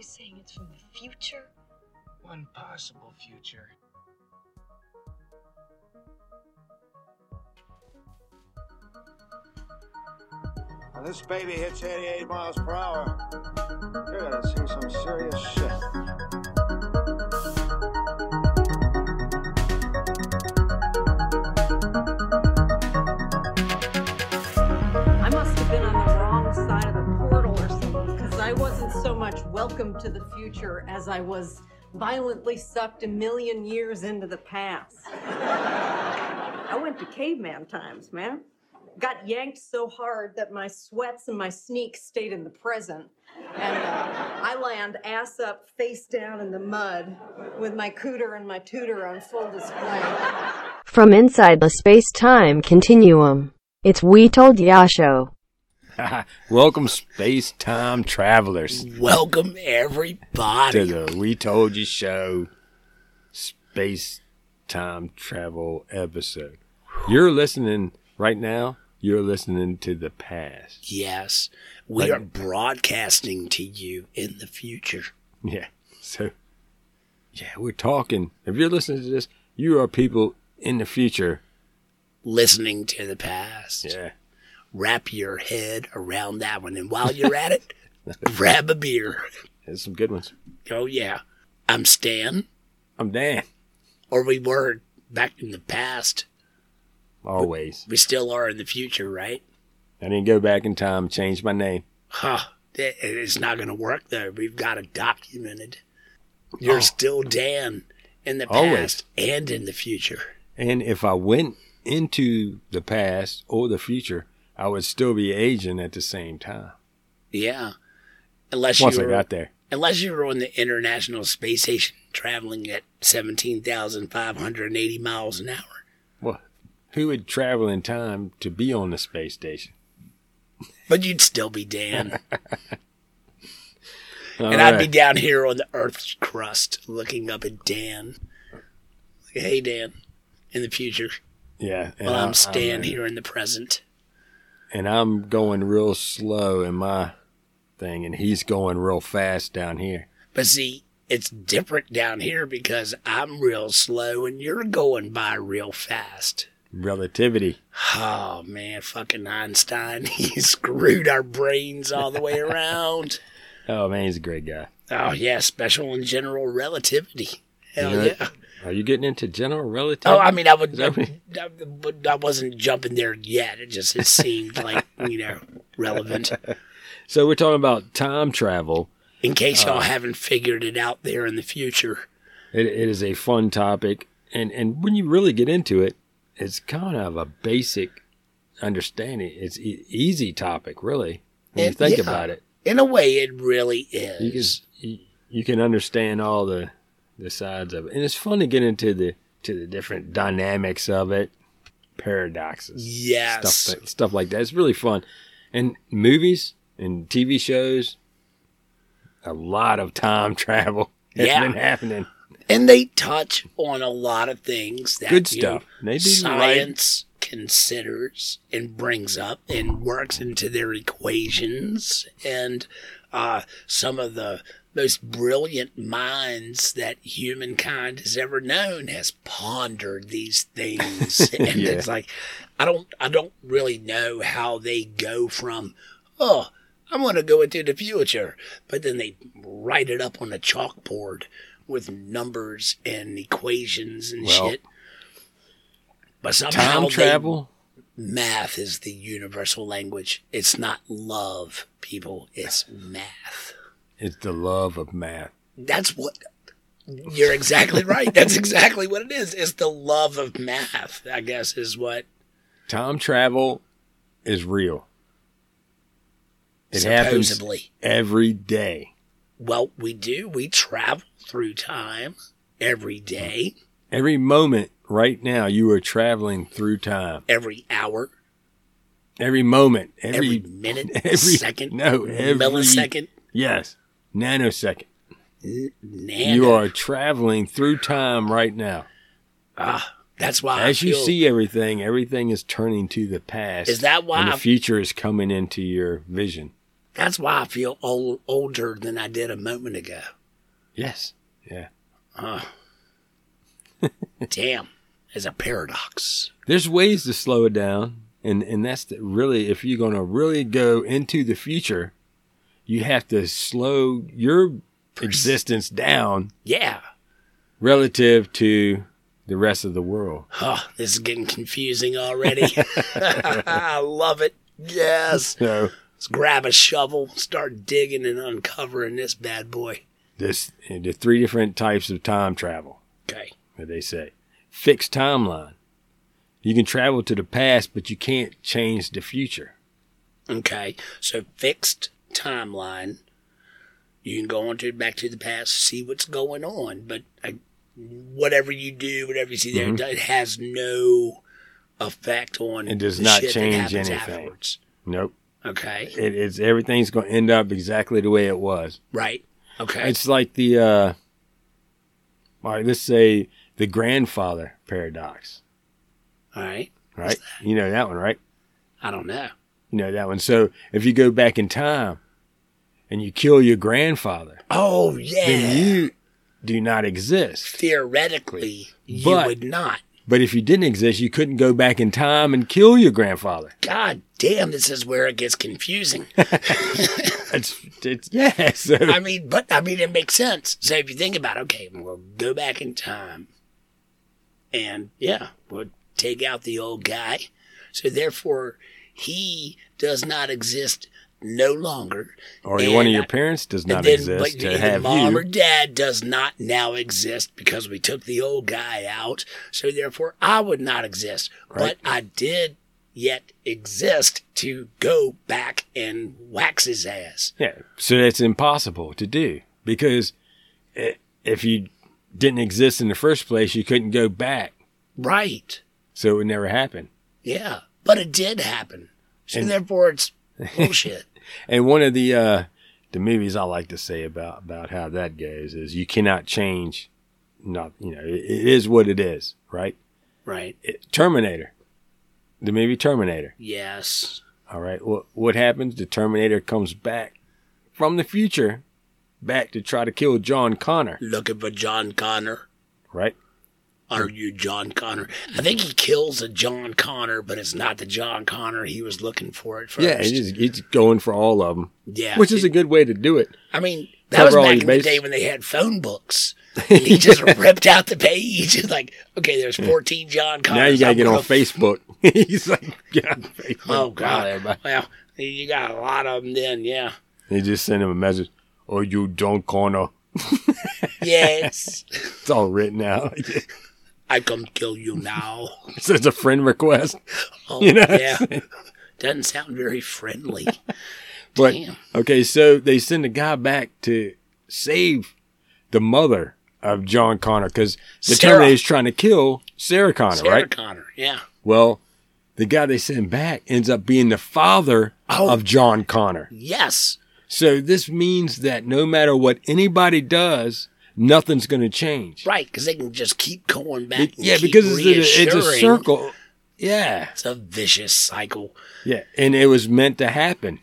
you saying it's from the future? One possible future. When this baby hits 88 miles per hour, you're gonna see some serious shit. Welcome to the future as I was violently sucked a million years into the past. I went to caveman times, man. Got yanked so hard that my sweats and my sneaks stayed in the present. And uh, I land ass up, face down in the mud with my cooter and my tutor on full display. From inside the space time continuum, it's We Told Ya Show. Welcome, space time travelers, Welcome everybody. to the We Told You Show space time travel episode. You're listening right now, you're listening to the past. yes, we Like- are broadcasting to you in the future. Yeah. So, yeah, we're talking. If you're listening to this, you are people in the future. Listening to the past. Yeah. Wrap your head around that one. And while you're at it, grab a beer. There's some good ones. Oh, yeah. I'm Stan, I'm Dan. or we were back in the past. Always. We still are in the future, right? I didn't go back in time, change my name. Huh. It- It's not going to work, though. We've got it documented. You're Oh. still Dan in the Always. past and in the future. And if I went into the past or the future, I would still be aging at the same time. Yeah. Unless Once you I were, got there. unless you were on the International Space Station traveling at 17,580 miles an hour. Well, who would travel in time to be on the space station? But you'd still be Dan. And I'd be down here on the Earth's crust looking up at Dan. Like, hey, Dan, in the future. yeah. and While I- I'm Stan I'm- uh, here in the present. And I'm going real slow in my thing, and he's going real fast down here. But see, it's different down here because I'm real slow and you're going by real fast. Relativity. Oh man, fucking Einstein. He screwed our brains all the way around. Oh man, he's a great guy. Oh yeah, special and general relativity. Hell You know, yeah. Are you getting into general relativity? Oh, I mean, I would, Is that I, I wasn't jumping there yet. It just it seemed like you know relevant. so we're talking about time travel. In case Uh. y'all haven't figured it out there in the future. It, it is a fun topic, and and when you really get into it, it's kind of a basic understanding. It's e- easy topic, really. When you think yeah. about it, In a way, it really you can is. you, you can understand all the the sides of it, and it's fun to get into the to the different dynamics of it, paradoxes, Yes. stuff stuff like that. It's really fun, and movies and TV shows, a lot of time travel has Yeah. been happening. and they touch on a lot of things that Good you know, stuff. They do right- science considers and brings up and works into their equations and uh, some of the most brilliant minds that humankind has ever known has pondered these things. And Yeah. it's like i don't i don't really know how they go from oh i'm going to go into the future but then they write it up on a chalkboard with numbers and equations and Well, shit. But somehow Time travel. math is the universal language. It's not love people. It's math It's the love of math. that's what you're exactly right. That's exactly what it is. It's the love of math i guess is what. Time travel is real. It happens every day. well we do. We travel through time every day. Every moment right now, you are traveling through time. every hour. Every moment, every, every, minute every- second no, every- millisecond. Yes, nanosecond. nano. You are traveling through time right now. ah that's why I As you see everything, everything is turning to the past. Is that why the I- future is coming into your vision? That's why I feel old, older than I did a moment ago. Yes. Yeah. Uh, Damn, it's a paradox. There's ways to slow it down, and and that's the, really if you're going to really go into the future, you have to slow your existence down Yeah. relative to the rest of the world. Oh, this is getting confusing already. I love it. Yes. So Let's grab a shovel, start digging and uncovering this bad boy. this the three different types of time travel Okay. that they say. Fixed timeline. You can travel to the past, but you can't change the future. Okay. So fixed timeline. You can go on to back to the past, see what's going on, but I, whatever you do, whatever you see there, it has no effect on. Mm-hmm. It does not change anything. Afterwards. Nope. Okay. It, it's everything's going to end up exactly the way it was. Right. Okay. It's like the uh all right, let's say the grandfather paradox, All right. right? You know that one, right? I don't know. You know that one. So if you go back in time and you kill your grandfather, Oh yeah. then you do not exist. Theoretically, you But- would not. But if you didn't exist, you couldn't go back in time and kill your grandfather. God damn, this is where it gets confusing. It's, it's yeah. So I mean, but I mean, it makes sense. So if you think about, it, okay, we'll go back in time, and yeah, we'll take out the old guy. So therefore, he does not exist no longer. or one of your parents does not then, exist but to either have mom you. or dad does not now exist because we took the old guy out. So therefore, I would not exist. Right. But I did yet exist to go back and wax his ass. Yeah. So that's impossible to do because if you didn't exist in the first place, you couldn't go back. Right. So it would never happen. Yeah. But it did happen. So And- therefore, it's bullshit. And one of the uh, the movies I like to say about about how that goes is you cannot change. Not you know it, it is what it is, right? right. It, Terminator, the movie Terminator. Yes. All right. What what happens? The Terminator comes back from the future, back to try to kill John Connor. Looking for John Connor. Right. Are you John Connor? I think he kills a John Connor, but it's not the John Connor he was looking for at first. Yeah. he's, it's going for all of them, yeah. which is a good way to do it. I mean, that Cover was back in the day when they had phone books. he just ripped out the page. It's like, okay, there's 14 John Connors. now you gotta I'm get on Facebook. He's like, get on Facebook. Oh, God. Well, you got a lot of them then, yeah. They just send him a message. Oh, you John Connor. Yes. It's all written out. I come kill you now. so it's a friend request. Oh, You know? yeah. Doesn't sound very friendly. But Damn. okay, so they send the guy back to save the mother of John Connor because the Sarah. is trying to kill Sarah Connor, Sarah right? Connor, yeah. Well, the guy they send back ends up being the father Oh. of John Connor. Yes. So this means that no matter what anybody does, nothing's going to change. Right, because they can just keep going back. And yeah, because it's a, it's a circle. Yeah, It's a vicious cycle. yeah, and it was meant to happen.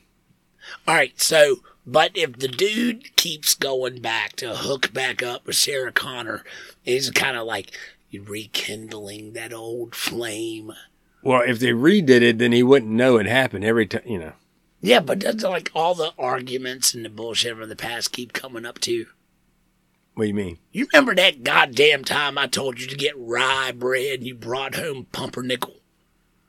All right, so but if the dude keeps going back to hook back up with Sarah Connor, he's kind of like rekindling that old flame. Well, if they redid it, then he wouldn't know it happened every time. You know, Yeah, but does like all the arguments and the bullshit from the past keep coming up too? What do you mean? You remember that goddamn time I told you to get rye bread and you brought home pumpernickel?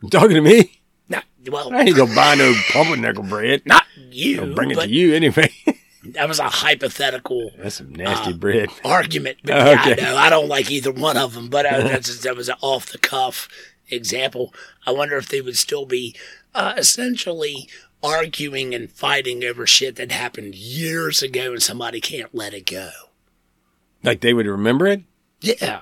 You talking to me? Not well, I ain't gonna buy no pumpernickel bread. not you. I'll bring it to you anyway. That was a hypothetical That's some nasty bread. argument. But Oh, yeah, I know I don't like either one of them. But uh, that's just, that was an off the cuff example. I wonder if they would still be uh, essentially arguing and fighting over shit that happened years ago, and somebody can't let it go. Like they would remember it? Yeah.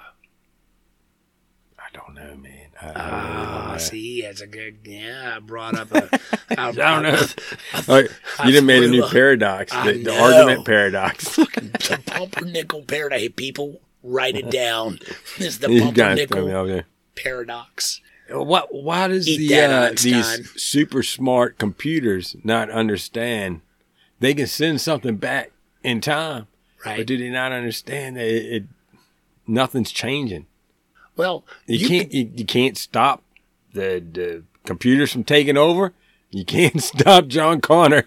I don't know, man. I, I really don't Ah, know. see, that's a good. Yeah, I brought up a. I, I don't know. I, All right, I you done made a new a- paradox. The, the argument paradox. the pumpernickel paradox. Hey, people, write it down. This is the you guys throw me pumpernickel paradox. Why, why does Eat the uh, Einstein. these super smart computers not understand they can send something back in time, Right. but do they not understand that it, it nothing's changing? well, You, can't you, you can't stop the the computers from taking over. You can't stop John Connor.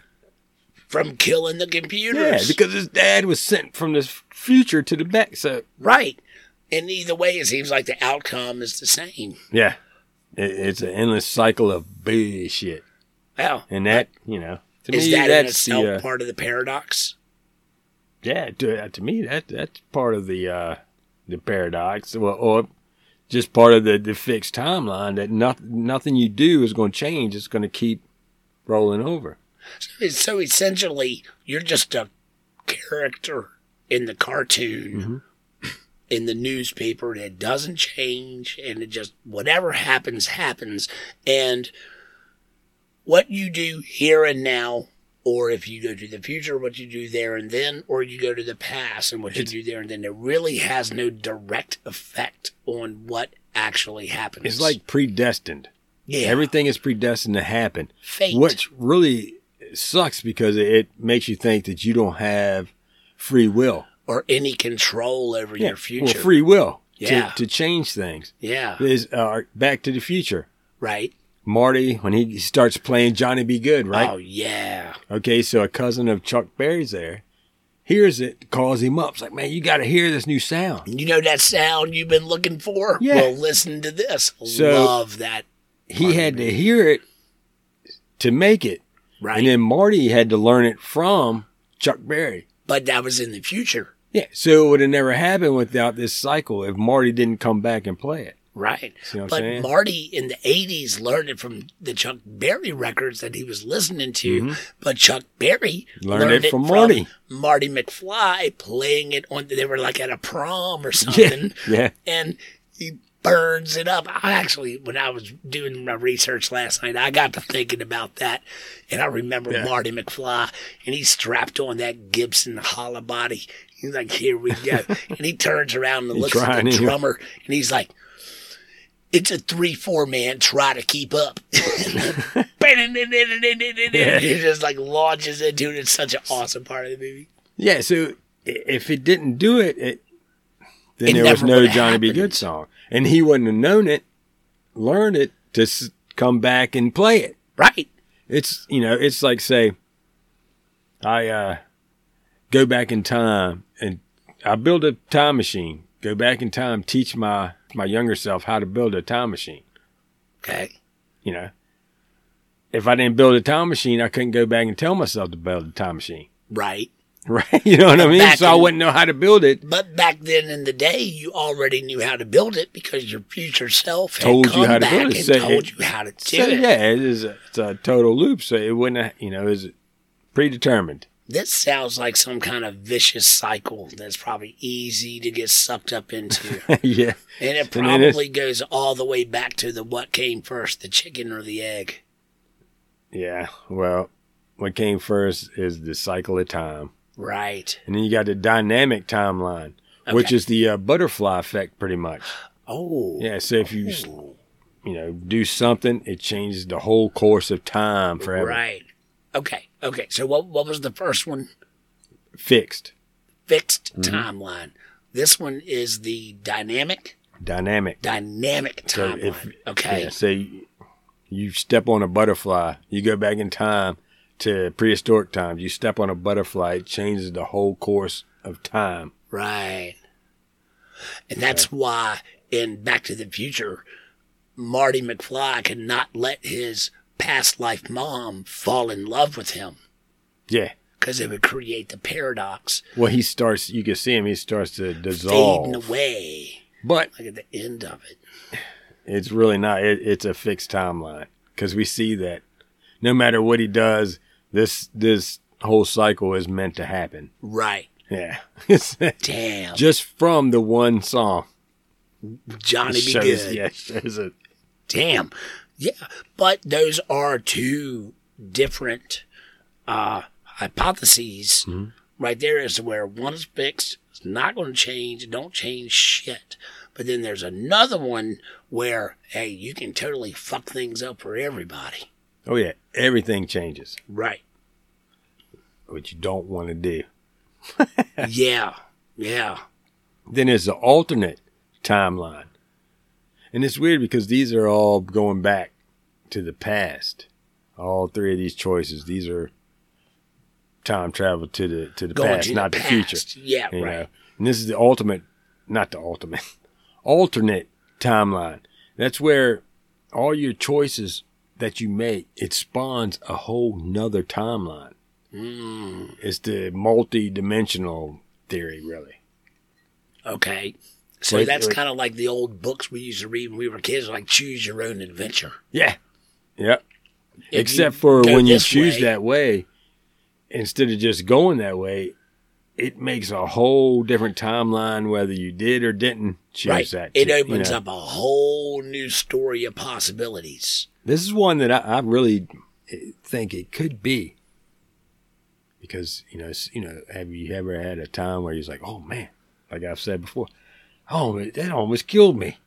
from killing the computers. Yeah, because his dad was sent from the future to the back. So right. And either way, it seems like the outcome is the same. yeah, it, it's an endless cycle of bullshit. Well, And that you know, to is me, that in that's itself the uh, part of the paradox? Yeah. To, to me, that that's part of the uh, the paradox, well, or just part of the, the fixed timeline that nothing nothing you do is going to change. It's going to keep rolling over. So essentially, you're just a character in the cartoon, in the newspaper that doesn't change, and it just whatever happens happens. And what you do here and now, or if you go to the future, what you do there and then, or you go to the past and what you do there and then, it really has no direct effect on what actually happens. It's like predestined. yeah, Everything is predestined to happen. fate. Which really sucks because it makes you think that you don't have free will. or any control over your future. Well, free will Yeah. to, to change things. yeah, Is uh, Back to the Future. right. Marty, when he starts playing Johnny B. Goode, right? Oh yeah, Okay, so a cousin of Chuck Berry's there, hears it, calls him up. It's like, man, you got to hear this new sound. you know that sound you've been looking for. Yeah. Well, listen to this. So- Love that. He had to hear it to make it. Right, And then Marty had to learn it from Chuck Berry. but that was in the future. Yeah, so it would have never happened without this cycle if Marty didn't come back and play it. Right. See what I'm but saying? Marty in the 80s learned it from the Chuck Berry records that he was listening to. But Chuck Berry Mm-hmm. Learned it from Marty. Marty McFly playing it on, they were like at a prom or something. Yeah, yeah. and he burns it up. I actually, when I was doing my research last night, I got to thinking about that, and I remember Yeah. Marty McFly, and he strapped on that Gibson hollow body. He's like, "Here we go," and he turns around and He's looks at the drummer, and he's like. It's a three-four man. Try to keep up. He just like launches into it. It's such an awesome part of the movie. yeah. So if it didn't do it, it then It there was no Johnny B. happened. Good song, and he wouldn't have known it, learned it to s- come back and play it. Right. It's you know, it's like say, I uh, go back in time and I build a time machine. Go back in time, teach my my younger self how to build a time machine. Okay. You know, if I didn't build a time machine, I couldn't go back and tell myself to build a time machine. Right. Right? You know what I mean? So I wouldn't know how to build it. But back then in the day, you already knew how to build it because your future self had Told you how to build it. and So told it- you how to do So it. yeah, it is. A, it's a total loop. So it wouldn't. You know, is predetermined. This sounds like some kind of vicious cycle that's probably easy to get sucked up into. yeah. and it And probably goes all the way back to the what came first, the chicken or the egg. Yeah. Well, what came first is the cycle of time. Right. And then you got the dynamic timeline, which is the uh, butterfly effect, pretty much. Oh. Yeah. So if you, s- you know, do something, it changes the whole course of time forever. Right. Okay. Okay. So what what was the first one? Fixed. Fixed Mm-hmm. timeline. This one is the dynamic Dynamic. dynamic So timeline. if okay. yeah, say you step on a butterfly, you go back in time to prehistoric times. You step on a butterfly, it changes the whole course of time. Right. And that's why in Back to the Future, Marty McFly could not let his past life mom fall in love with him Yeah. because it would create the paradox Well, he starts. You can see him. He starts to dissolve. fading away. But Like at the end of it. it's really not. It, it's a fixed timeline because we see that no matter what he does, this this whole cycle is meant to happen. Right. Yeah. Damn. Just from the one song. Johnny be shows, good. Yeah, shows it. Damn. Yeah. But those are two different uh, hypotheses right there to where one is fixed, it's not going to change, don't change shit. But then there's another one where, hey, you can totally fuck things up for everybody. Oh yeah, everything changes. Right. what you don't want to do. yeah, yeah. Then there's the alternate timeline. And it's weird because these are all going back to the past. All three of these choices, these are time travel to the to the Going past, to not the, past. future. Yeah, right. know. And this is the ultimate, not the ultimate, alternate timeline. That's where all your choices that you make, it spawns a whole nother timeline. Mm, It's the multi-dimensional theory, really. okay. So that's kind of like the old books we used to read when we were kids, like choose your own adventure. Yeah. Yep. If Except for when you choose way- that way, instead of just going that way, it makes a whole different timeline whether you did or didn't choose right. that. It you opens know. up a whole new story of possibilities. This is one that I, I really think it could be. Because, you know, you know, have you ever had a time where you're like, oh man, like I've said before, oh, that almost killed me.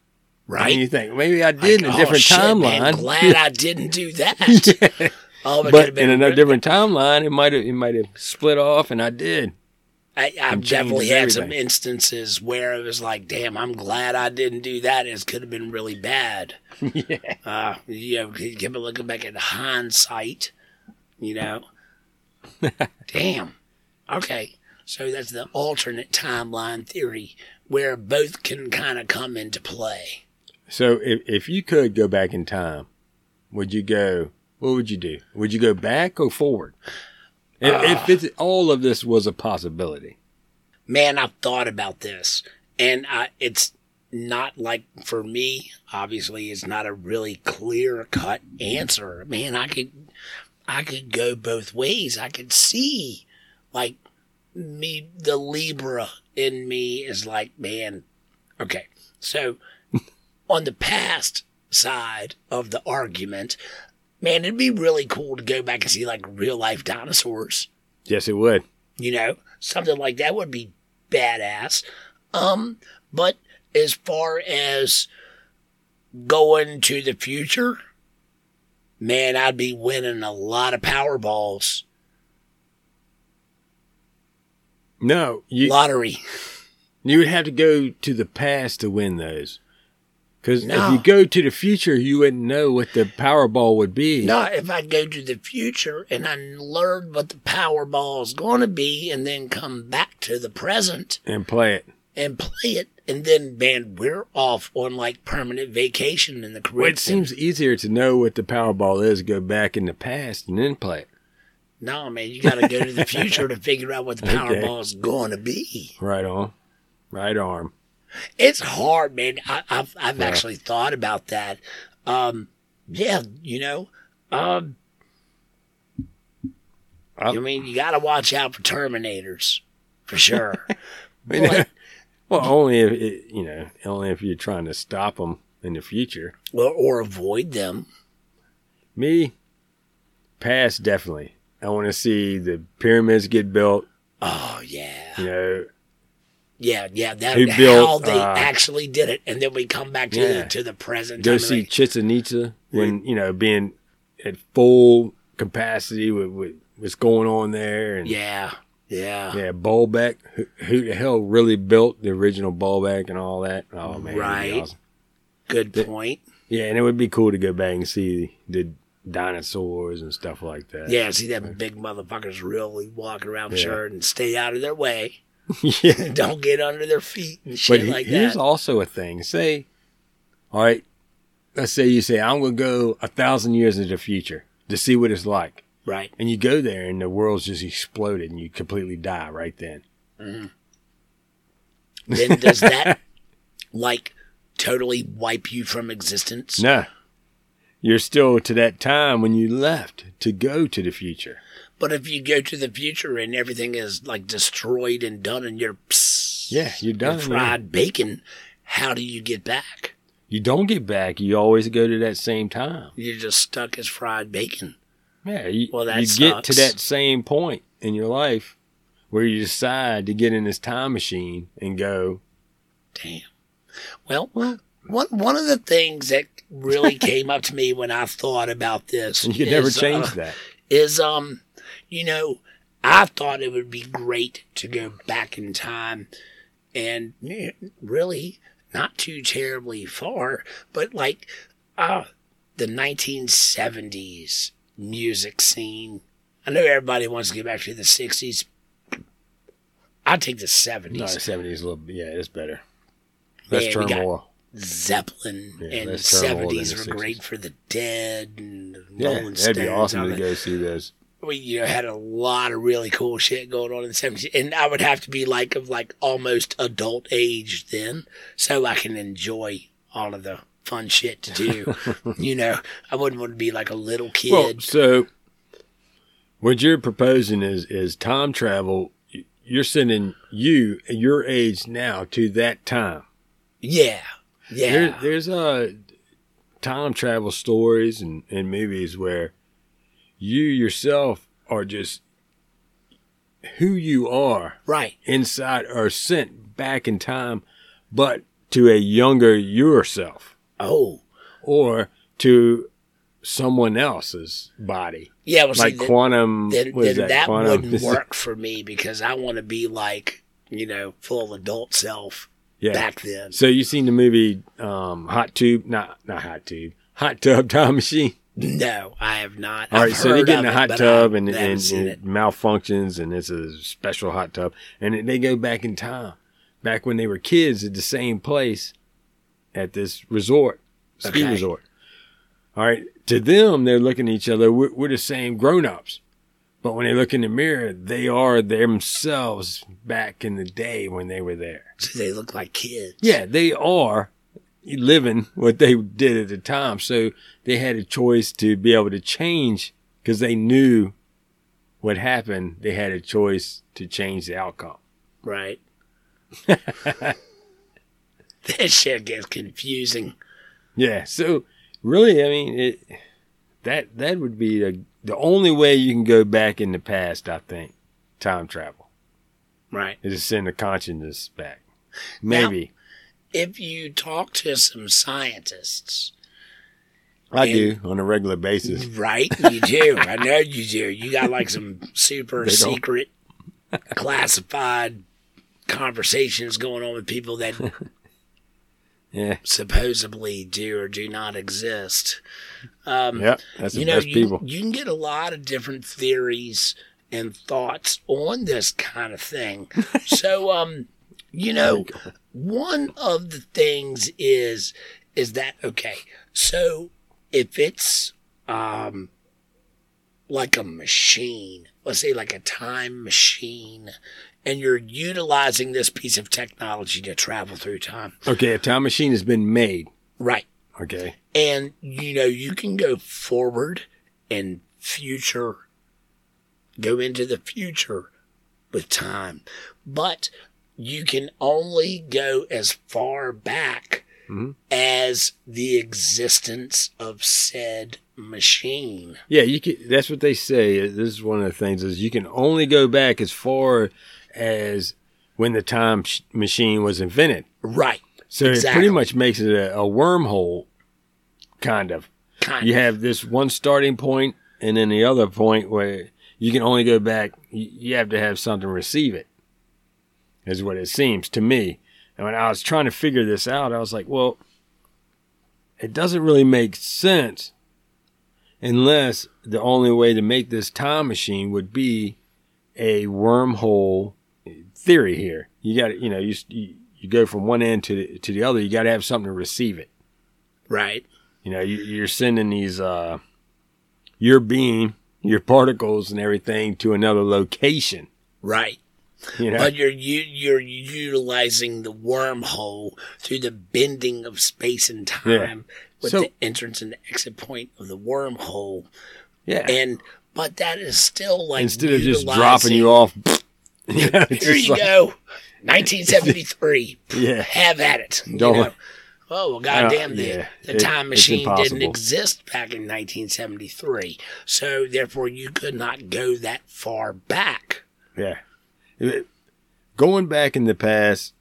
Right? And you think, maybe I did Like, in a oh, different shit, man, timeline. glad I didn't do that. Yeah. Oh, but in a different timeline, it might have it might have split off, and I did. I, I've definitely had some instances where it was like, damn, I'm glad I didn't do that. It could have been really bad. yeah, Uh, you know, keep looking back at hindsight, you know. damn. Okay. So that's the alternate timeline theory where both can kind of come into play. So if if you could go back in time, would you go? What would you do? Would you go back or forward? If, Ah. if it's, all of this was a possibility, man, I've thought about this, and I, it's not like for me. Obviously, it's not a really clear cut answer. Man, I could, I could go both ways. I could see, like, me, the Libra in me is like, man, okay. So, on the past side of the argument, man, it'd be really cool to go back and see like real life dinosaurs yes, it would. you know something like that would be badass um but as far as going to the future man i'd be winning a lot of powerballs No, you lottery you would have to go to the past to win those. Because No. if you go to the future, you wouldn't know what the Powerball would be. no if i go to the future and i learn what the powerball is going to be and then come back to the present and play it. and play it and then man we're off on like permanent vacation in the Caribbean. Well, it seems easier to know what the Powerball is, go back in the past, and then play it. No, man, you got to go to the future to figure out what the. Powerball is going to be. Right on. Right arm. It's hard, man. I, I've I've Yeah. actually thought about that. Um, yeah, you know, um, I- I mean, you got to watch out for Terminators, for sure. But- well, only if it, you know, only if you're trying to stop them in the future. or, or avoid them. Me, past definitely. I want to see the pyramids get built. Oh yeah, You know, yeah, yeah. That Who how built, they uh, actually did it, and then we come back to Yeah. the to the present. go see like, Chichen Itza when you know being at full capacity with, with what's going on there. And yeah, yeah, yeah, Baalbek. Who, who the hell really built the original Baalbek and all that? Oh man, Right. awesome. Good point. Yeah, and it would be cool to go back and see the dinosaurs and stuff like that. Yeah, see them big motherfuckers really walk around Yeah. sure and stay out of their way. yeah. Don't get under their feet and But shit he- like here's that. Here's also a thing. Say, all right, let's say you say I'm going to go a thousand years into the future to see what it's like, right. and you go there and the world's just exploded and you completely die right then. Mm-hmm. Then does that like totally wipe you from existence? No, you're still to that time when you left to go to the future. But if you go to the future and everything is like destroyed and done and you're psst, Yeah, you're done. man. fried bacon, how do you get back? You don't get back. You always go to that same time. You're just stuck as fried bacon. Yeah, you, Well, that you get to that same point in your life where you decide to get in this time machine and go, Damn. Well, one one of the things that really came up to me when I thought about this and you can never change uh, that. is um you know I thought it would be great to go back in time and really not too terribly far, but like uh, the 1970s music scene. I know everybody wants to get back to the 60s. I'd take the 70s. No, the seventies a little. Yeah, it's better. We got- turmoil. Zeppelin Yeah, and less turmoil 70s the were 60s. great for the dead and the Yeah, Rolling that'd be awesome to go see those. we you know had a lot of really cool shit going on in the seventies, and I would have to be like of like almost adult age then, so I can enjoy all of the fun shit to do. you know, I wouldn't want to be like a little kid. Well, so what you're proposing is is time travel. You're sending you at your age now to that time. yeah, yeah, There, there's uh time travel stories and, and movies where you yourself are just who you are right. inside or sent back in time, but to a younger yourself Oh, or to someone else's body. yeah. Well, like see, quantum. then, then that? that quantum. wouldn't work for me because I want to be like you know full adult self Yeah. back then. So you seen the movie um, Hot Tube? Not not Hot Tube. Hot Tub Time Machine. No, I have not. All right, so they get in a hot but tub and, and, and it. it malfunctions, and it's a special hot tub, and they go back in time, back when they were kids at the same place, at this resort, ski Okay. resort. All right, to them, they're looking at each other. We're, we're the same grown-ups, but when they look in the mirror, they are themselves back in the day when they were there. So they look like kids. Yeah, they are living what they did at the time. So they had a choice to be able to change because they knew what happened. They had a choice to change the outcome. Right. that shit gets confusing. Yeah. So really, I mean, it, that that would be the the only way you can go back in the past. I think time travel Right. is to send the consciousness back. Maybe If you talk to some scientists, I and- do on a regular basis. right? You do. I know you do. You got like some super secret, classified conversations going on with people that Yeah. supposedly do or do not exist. Um, Yep. That's the you know, best you, people. you can get a lot of different theories and thoughts on this kind of thing. so, um, you know, one of the things is is that okay? So, if it's um like a machine, let's say like a time machine, and you're utilizing this piece of technology to travel through time, Okay, a time machine has been made. right? Okay. And you know, you can go forward and future, go into the future with time, but you can only go as far back Mhm. as the existence of said machine. Yeah, you can. That's what they say. This is one of the things is you can only go back as far as when the time sh- machine was invented. Right. So it pretty much makes it a, a wormhole, kind of. Kind You of. have this one starting point, and then the other point where you can only go back. You, you have to have something receive it. Is what it seems to me. And when I was trying to figure this out, I was like, well, it doesn't really make sense unless the only way to make this time machine would be a wormhole theory here. You got you know, you, you you go from one end to the, to the other. You got to have something to receive it. Right. You know, you, you're sending these uh, your being, your particles, and everything to another location. Right. You know, But you're you, you're utilizing the wormhole through the bending of space and time with So- the entrance and exit point of the wormhole. yeah. And but that is still like Instead of just dropping you off, you know, Here you like- go, 1973. Yeah. have at it. Don't- know? Oh well, goddamn! The, yeah, the time it's machine didn't exist back in 1973, so therefore you could not go that far back. Yeah. Going back in the past,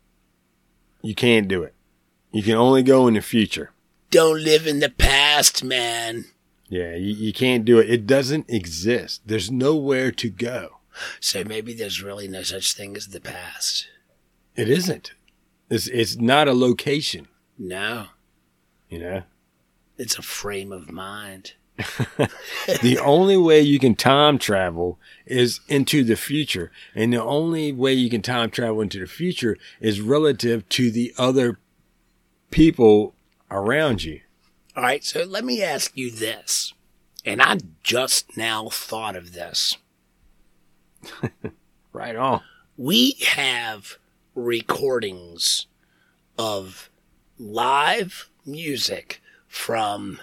you can't do it. You can only go in the future. Don't live in the past, man. Yeah, you, you can't do it. It doesn't exist. There's nowhere to go. So maybe there's really no such thing as the past. It isn't. It's it's not a location. No, You know. it's a frame of mind. the only way you can time travel is into the future. And the only way you can time travel into the future is relative to the other people around you. All right, so let me ask you this. And I just now thought of this. Right on. We have recordings of live music from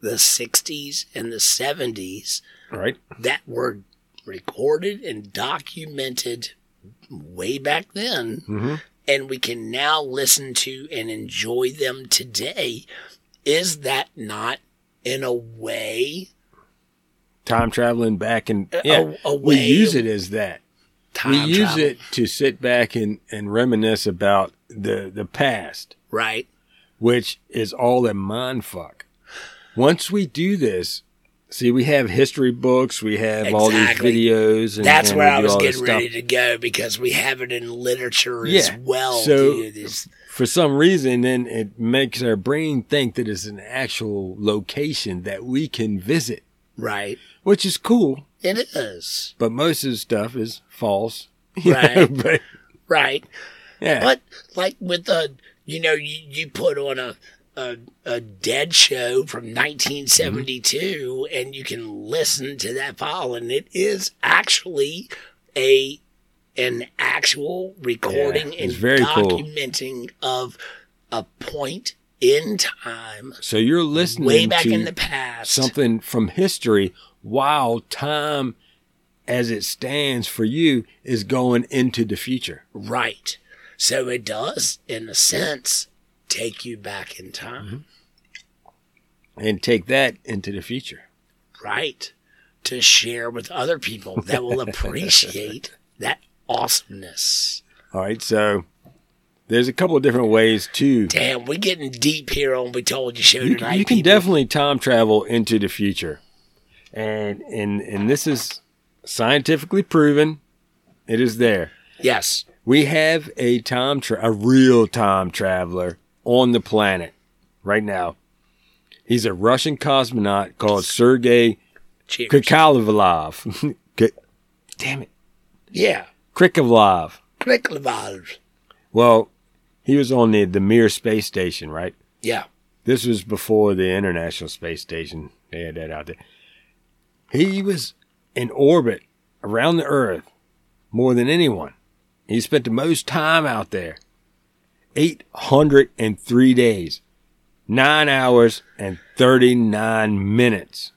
the 60s and the 70s Right? that were recorded and documented way back then, Mhm. and we can now listen to and enjoy them today. Is that not, in a way, Time traveling back and yeah, a we use it as that. time we use travel? it to sit back and, and reminisce about the, the past, right? which is all a mind fuck. Once we do this, see, we have history books, we have all these videos, and That's and where I was getting ready to go because we have it in literature as well. so- dude. For some reason, then it makes our brain think that it's an actual location that we can visit, right. which is cool. It is. But most of the stuff is false. Right. but Right. yeah, But like with the, you know, you, you put on a, a a dead show from 1972, mm-hmm. and you can listen to that file, and it is actually a an actual recording Yeah, and very cool. documenting of a point in time so you're listening way back to in the past. something from history while time, as it stands for you, is going into the future. Right. So it does, in a sense, take you back in time. Mm-hmm. And take that into the future. right to share with other people that will appreciate that awesomeness All right, so there's a couple of different ways to damn we're getting deep here on we told you show you, tonight you can people. definitely time travel into the future. And and and this is scientifically proven. It is there. Yes. We have a time tra- a real time traveler on the planet right now. He's a russian cosmonaut called sergei krikalev damn it. Yeah. Krikalev valves well he was on the the mir space station right yeah This was before the International Space Station. They had that out there. He was in orbit around the Earth more than anyone. He spent the most time out there 803 days, 9 hours, and 39 minutes.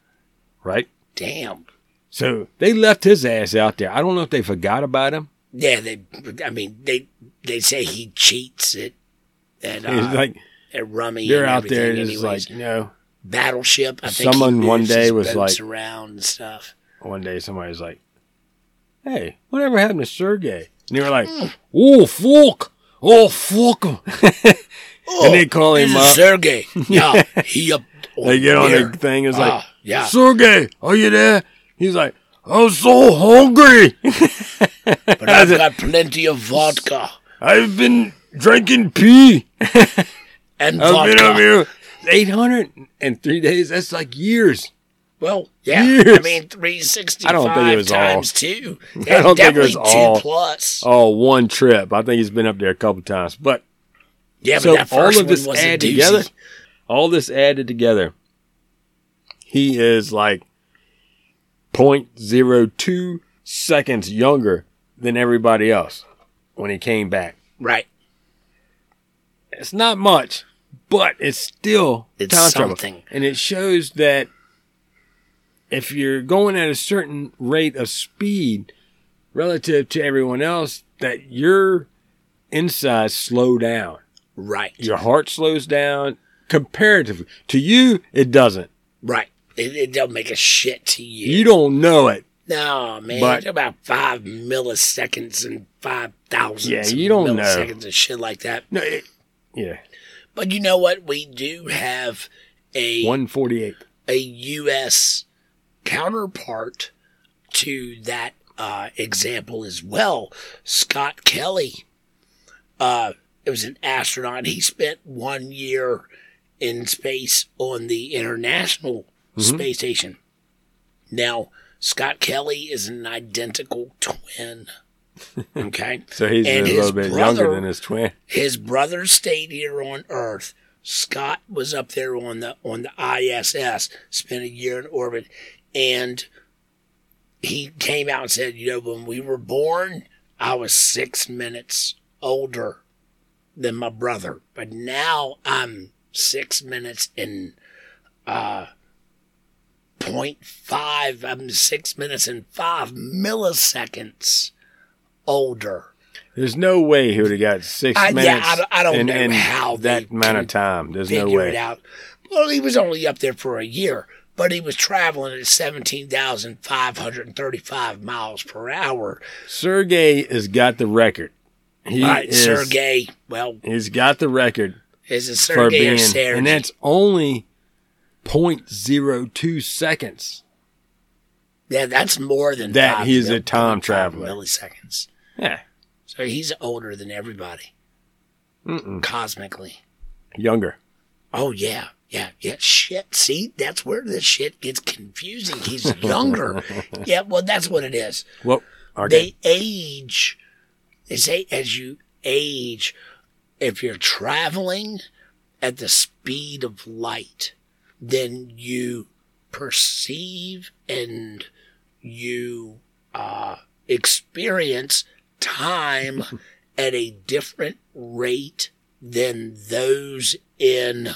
Right? damn So they left his ass out there. I don't know if they forgot about him. Yeah they i mean they they say he cheats at at, uh, like at rummy they're and out there and it's like, you know, battleship i think Someone one day was like- around and stuff one day somebody was like, "Hey, whatever happened to Sergey?" And they were like, "Oh fuck, oh fuck him." and they call him up. sergey yeah he up They get on there. the thing. It's like, Ah, yeah "Sergey, are you there?" He's like, "I'm so hungry. but i've got plenty of vodka I've been drinking pee. and I've vodka been up here 803 days. That's like years." Well, yeah. Years. I mean, three sixty I don't think it was all- times two. I don't think it was all- two plus. Oh, one trip. I think he's been up there a couple times, but yeah, so but that all first of this one was a added together, all this added together, he is like 0.02 seconds younger than everybody else when he came back. right? It's not much, but it's still It's time travel. something. and it shows that if you're going at a certain rate of speed relative to everyone else, that your insides slow down. Right, Your heart slows down comparatively. To you, it doesn't. right. It, it don't make a shit to you. You don't know it. no, man. But- it's about five milliseconds and five thousand. Yeah, you don't know. milliseconds and shit like that. No, it, yeah, But you know what? We do have a one forty eight. a U.S. counterpart to that uh, example as well. Scott Kelly, uh, it was an astronaut. He spent one year in space on the International Space Station. Now, Scott Kelly is an identical twin. Okay. So he's And a little bit brother- younger than his twin. His brother stayed here on Earth. Scott was up there on the on the ISS, spent a year in orbit, and he came out and said, "You know, when we were born, I was six minutes older than my brother, but now I'm six minutes and uh, point five. I'm six minutes and five milliseconds older." There's no way he would have got six I- yeah, minutes. I don't- I don't in, know in how that amount of time. There's no way. it out. Well, he was only up there for a year, but he was traveling at 17,535 miles per hour. Sergey has got the record. He right, is, Sergey, well, He's got the record is it Sergey being, or Sergey? and that's only 0.02 seconds. yeah, that's more than That he's a time traveler. Milliseconds. Yeah, So he's older than everybody, Mm-mm. cosmically. younger. Oh, yeah. Yeah, yeah, shit. See, that's where this shit gets confusing. He's younger. yeah, well, that's what it is. Well, okay. they age. They say as you age, if you're traveling at the speed of light, then you perceive and you uh, experience time at a different rate than those in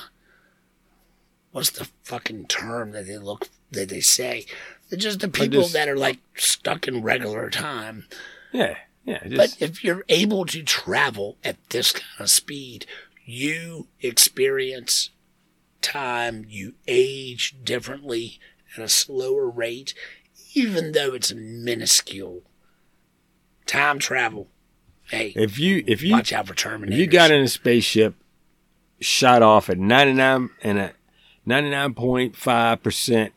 what's the fucking term that they look that they say? They're just the people just- that are like stuck in regular time. yeah, yeah. But if you're able to travel at this kind of speed, you experience time, you age differently at a slower rate, even though it's minuscule. Time travel. Hey, if you if you watch out for Terminators. if you got in a spaceship, shot off at 99 and at 99.5 percent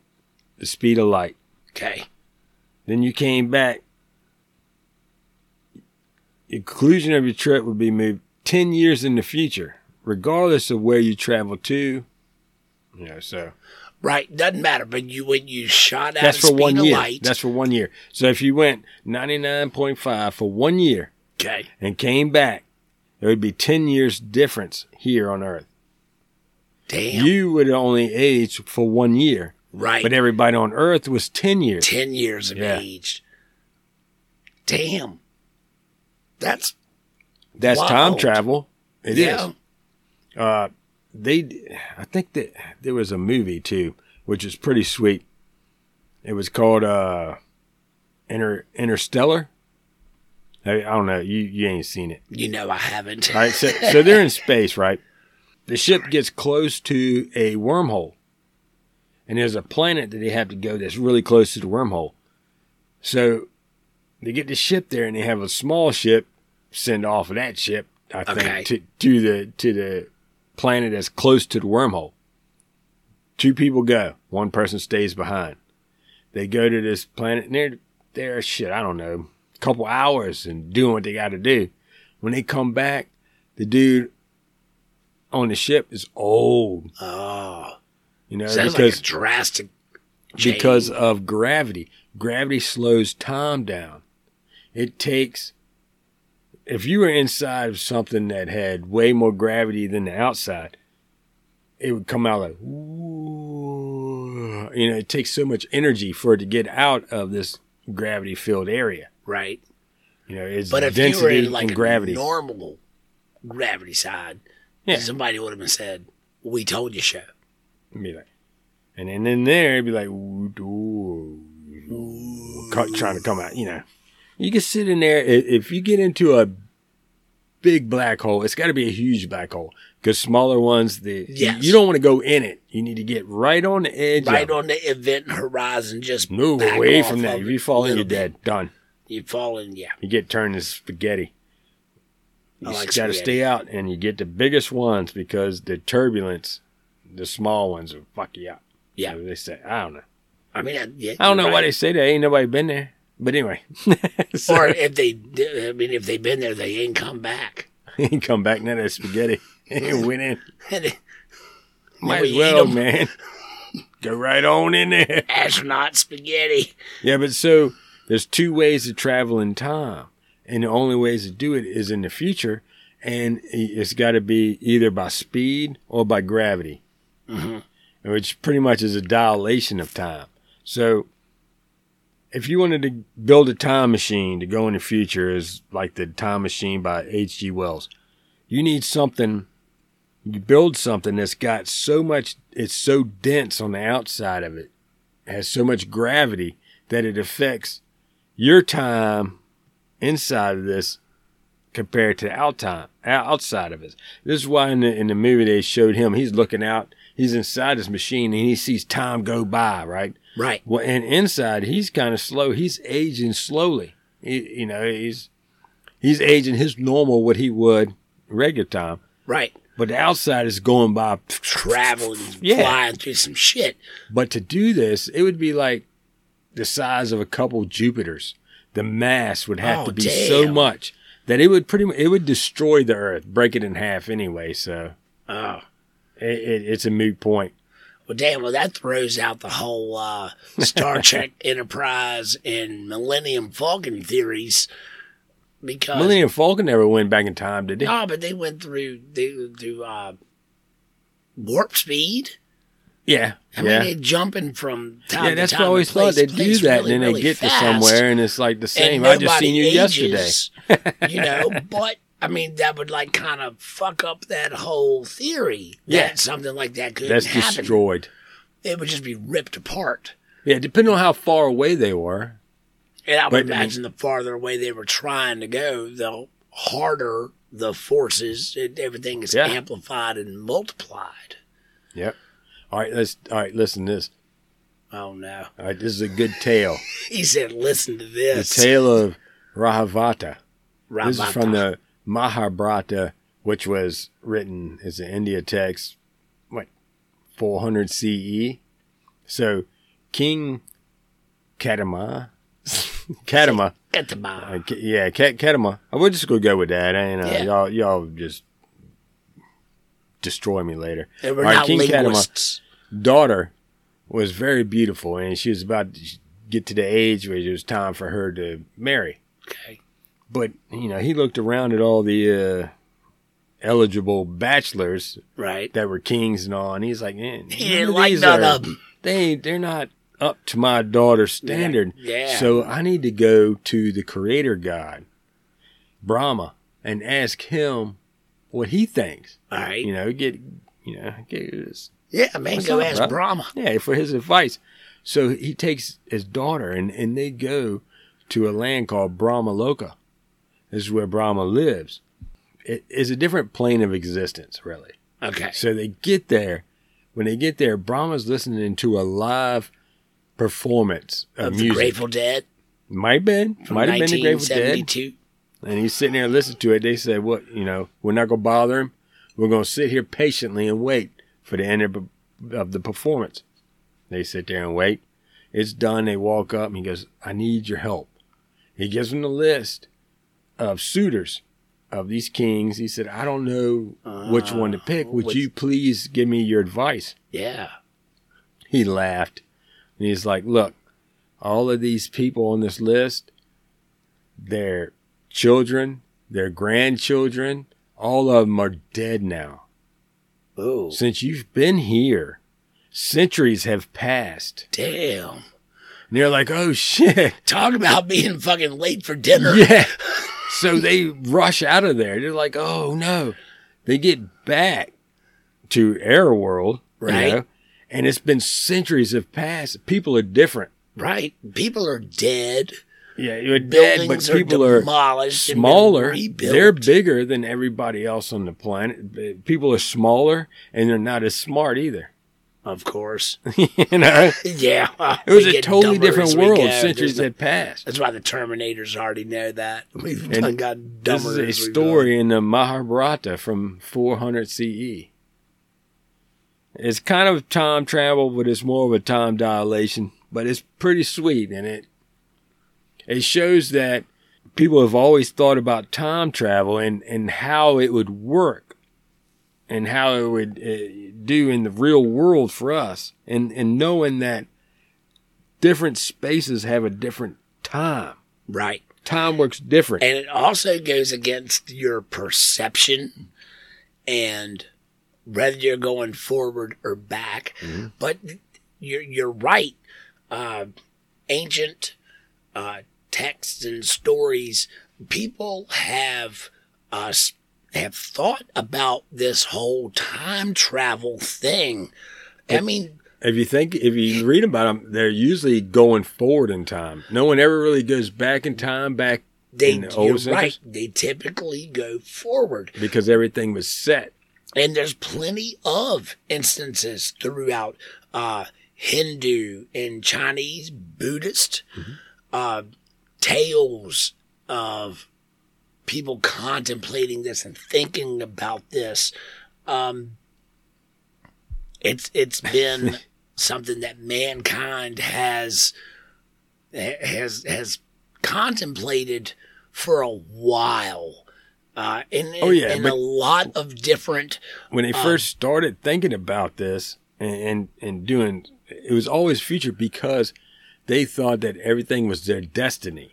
the speed of light, Okay. then you came back. The conclusion of your trip would be moved 10 years in the future, regardless of where you travel to. You know, so Right, doesn't matter. But you when you shot out that's at for speed one of year. light. That's for one year. So if you went 99.5 for one year okay. and came back, there would be 10 years difference here on Earth. Damn. You would only age for one year, right. but everybody on Earth was 10 years. ten years of Yeah. age. Damn. That's That's Wow. time travel. It is. yeah. Uh, they, I think that there was a movie too, which is pretty sweet. It was called uh, Inter Interstellar. I, I don't know. You you ain't seen it, You know I haven't. all right? So so they're in space, right? The ship gets close to a wormhole, and there's a planet that they have to go that's really close to the wormhole. So they get the ship there, and they have a small ship send off of that ship. I Okay. think to to the to the planet as close to the wormhole. Two people go. One person stays behind. They go to this planet and they're they're shit, I don't know, a couple hours and doing what they gotta do. When they come back, the dude on the ship is old. oh, You know, sounds because like drastic. change. because of gravity. Gravity slows time down. It takes if you were inside of something that had way more gravity than the outside, it would come out like "Ooh." you know, it takes so much energy for it to get out of this gravity filled area. right. You know, it's But if you were in like gravity. normal gravity side, Yeah. somebody would have been said, "We told you so." Be like, and then in there, it'd be like, ooh, ooh, trying to come out. You know, you can sit in there. If you get into a big black hole, it's got to be a huge black hole because smaller ones, the Yes. you don't want to go in it. You need to get right on the edge. Right on the event horizon, just Move away from that. If you fall in, you're little bit. dead. Done. You fall in, yeah. You get turned to spaghetti. You like got to stay out, and you get the biggest ones because the turbulence, the small ones will fuck you up. Yeah. So they say. I don't know. I mean, I, yeah, I don't know you're why they say that. Ain't nobody been there. But anyway, Or if they, I mean, if they've been there, they ain't come back. he come back now that spaghetti. He went in. Might as well, man. Go right on in there. astronaut spaghetti. Yeah, but so there's two ways to travel in time, and the only ways to do it is in the future, and it's got to be either by speed or by gravity, mm-hmm. which pretty much is a dilation of time. So, if you wanted to build a time machine to go in the future, is like the Time Machine by H.G. Wells, you need something. You build something that's got so much, it's so dense on the outside of it, has so much gravity that it affects your time inside of this compared to out time outside of it. This is why in the in the movie they showed him. He's looking out. He's inside his machine and he sees time go by. Right. Right. Well, and inside he's kind of slow. He's aging slowly. He, you know, he's he's aging his normal what he would regular time. Right. But the outside is going by. Traveling, Yeah. flying through some shit. But to do this, it would be like the size of a couple Jupiters. The mass would have Oh, to be so much that it would pretty much it would destroy the Earth, break it in half anyway. So Oh. it, it, it's a moot point. Well, damn, well, that throws out the whole uh, Star Trek Enterprise and Millennium Falcon theories because. Millennium Falcon never went back in time, did they? No, but they went through they through uh, warp speed. Yeah, I yeah, mean, they're jumping from time yeah. to That's time what I always place thought they'd do that, really, and then really they get fast. to somewhere, and it's like the same. I just seen you yesterday. you know, but I mean, that would like kind of fuck up that whole theory. Yeah. that something like that could That's happen. destroyed. It would just be ripped apart. Yeah, depending on how far away they were. And I would But, I mean- imagine the farther away they were trying to go, the harder the forces everything is Yeah. amplified and multiplied. Yep. All right, let's. All right, listen to this. Oh no! All right, this is a good tale. He said, "Listen to this." The tale of Rahavata. This is from the Mahabharata, which was written as an India text, what, 400 CE? So, King Kadama, Kadama, the uh, yeah, Ka- Kadama. I would just go go with that. I, you know, Yeah. y'all, y'all just destroy me later. And we're All right, not King Kadama daughter was very beautiful, and she was about to get to the age where it was time for her to marry. Okay. But you know, he looked around at all the uh, eligible bachelors Right. that were kings and all, and he's like, eh, He didn't like none of them. They they're not up to my daughter's standard. Yeah. So I need to go to the Creator God, Brahma, and ask him what he thinks. All right. You know, get you know, get his Yeah, man, go up, ask bro? Brahma. yeah, for his advice. So he takes his daughter and, and they go to a land called Brahmaloka. This is where Brahma lives. It is a different plane of existence, really. Okay. So they get there. When they get there, Brahma's listening to a live performance of, Of the music. Grateful Dead Might have been. Might have been the Grateful Dead. 1972. And he's sitting there listening to it. They said, "What? You know, we're not gonna bother him. We're gonna sit here patiently and wait for the end of, of the performance." They sit there and wait. It's done. They walk up and he goes, "I need your help." He gives them the list of suitors of these kings. He said, "I don't know which one to pick. Would which- you please give me your advice?" Yeah. He laughed. And he's like, Look, all of these people on this list, their children, their grandchildren, all of them are dead now. Oh, Since you've been here, centuries have passed. damn. And they're like, Oh shit. Talk about being fucking late for dinner. Yeah. so they rush out of there. They're like, Oh no. They get back to Air World, you Right. know, and it's been centuries have passed. People are different. Right. People are dead. Yeah, you're dead, but people are are smaller. They're bigger than everybody else on the planet. People are smaller, and they're not as smart either. Of course. you know, Yeah. it was a totally different world. go. Centuries no- had passed. That's why the Terminators already know that. We've And done got This is a story in the Mahabharata from 400 CE. It's kind of time travel, but it's more of a time dilation. But it's pretty sweet, and it it shows that people have always thought about time travel and, and how it would work and how it would uh, do in the real world for us and, and knowing that different spaces have a different time. Right. Time works different. And it also goes against your perception and whether you're going forward or back. But you're, you're right. Uh, ancient uh, texts and stories, people have uh, have thought about this whole time travel thing. I mean, if you think, if you read about them, they're usually going forward in time. No one ever really goes back in time, back they in the you're right. They typically go forward. because everything was set. And there's plenty of instances throughout uh, Hindu and Chinese, Buddhist uh, tales of people contemplating this and thinking about this. Um, it's it's been something that mankind has has has contemplated for a while. Uh, in, Oh, yeah, in a lot of different when they first started thinking about this and, and and doing it was always future because they thought that everything was their destiny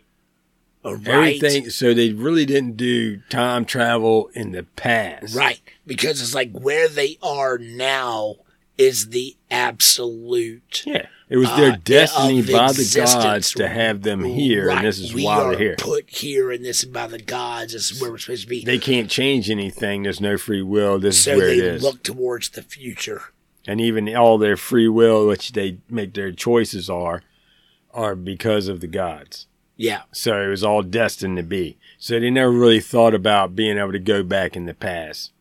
right, everything so they really didn't do time travel in the past right, because it's like where they are now is the absolute. yeah it was their uh, destiny by the gods to have them here Right. and this is we why they're here Put here, and this is by the gods. This is where we're supposed to be. they can't change anything there's no free will this so is where they it is look towards the future. and even all their free will which they make their choices are are because of the gods Yeah, So it was all destined to be. So they never really thought about being able to go back in the past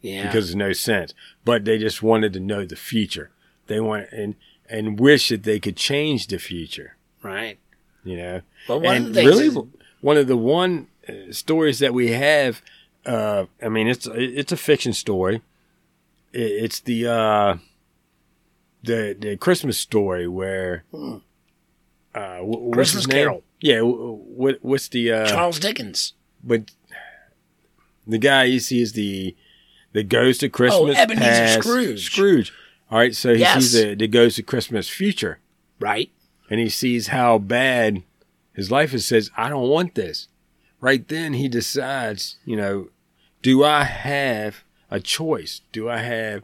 yeah. because there's no sense. But they just wanted to know the future. They want and and wish that they could change the future. right. You know. But one and of the things really, is- one of the one uh, stories that we have. Uh, I mean, it's it's a fiction story. It's the uh, the the Christmas story where. Uh, wh-. Christmas? Carol. Yeah, wh- what's the uh, Charles Dickens. but the guy you see is the the ghost of Christmas Oh, Ebenezer past. Scrooge. Scrooge. All right, so he Yes. sees the, the ghost of Christmas future, Right. and he sees how bad his life is. Says, "I don't want this." Right then, he decides, you know, do I have a choice? Do I have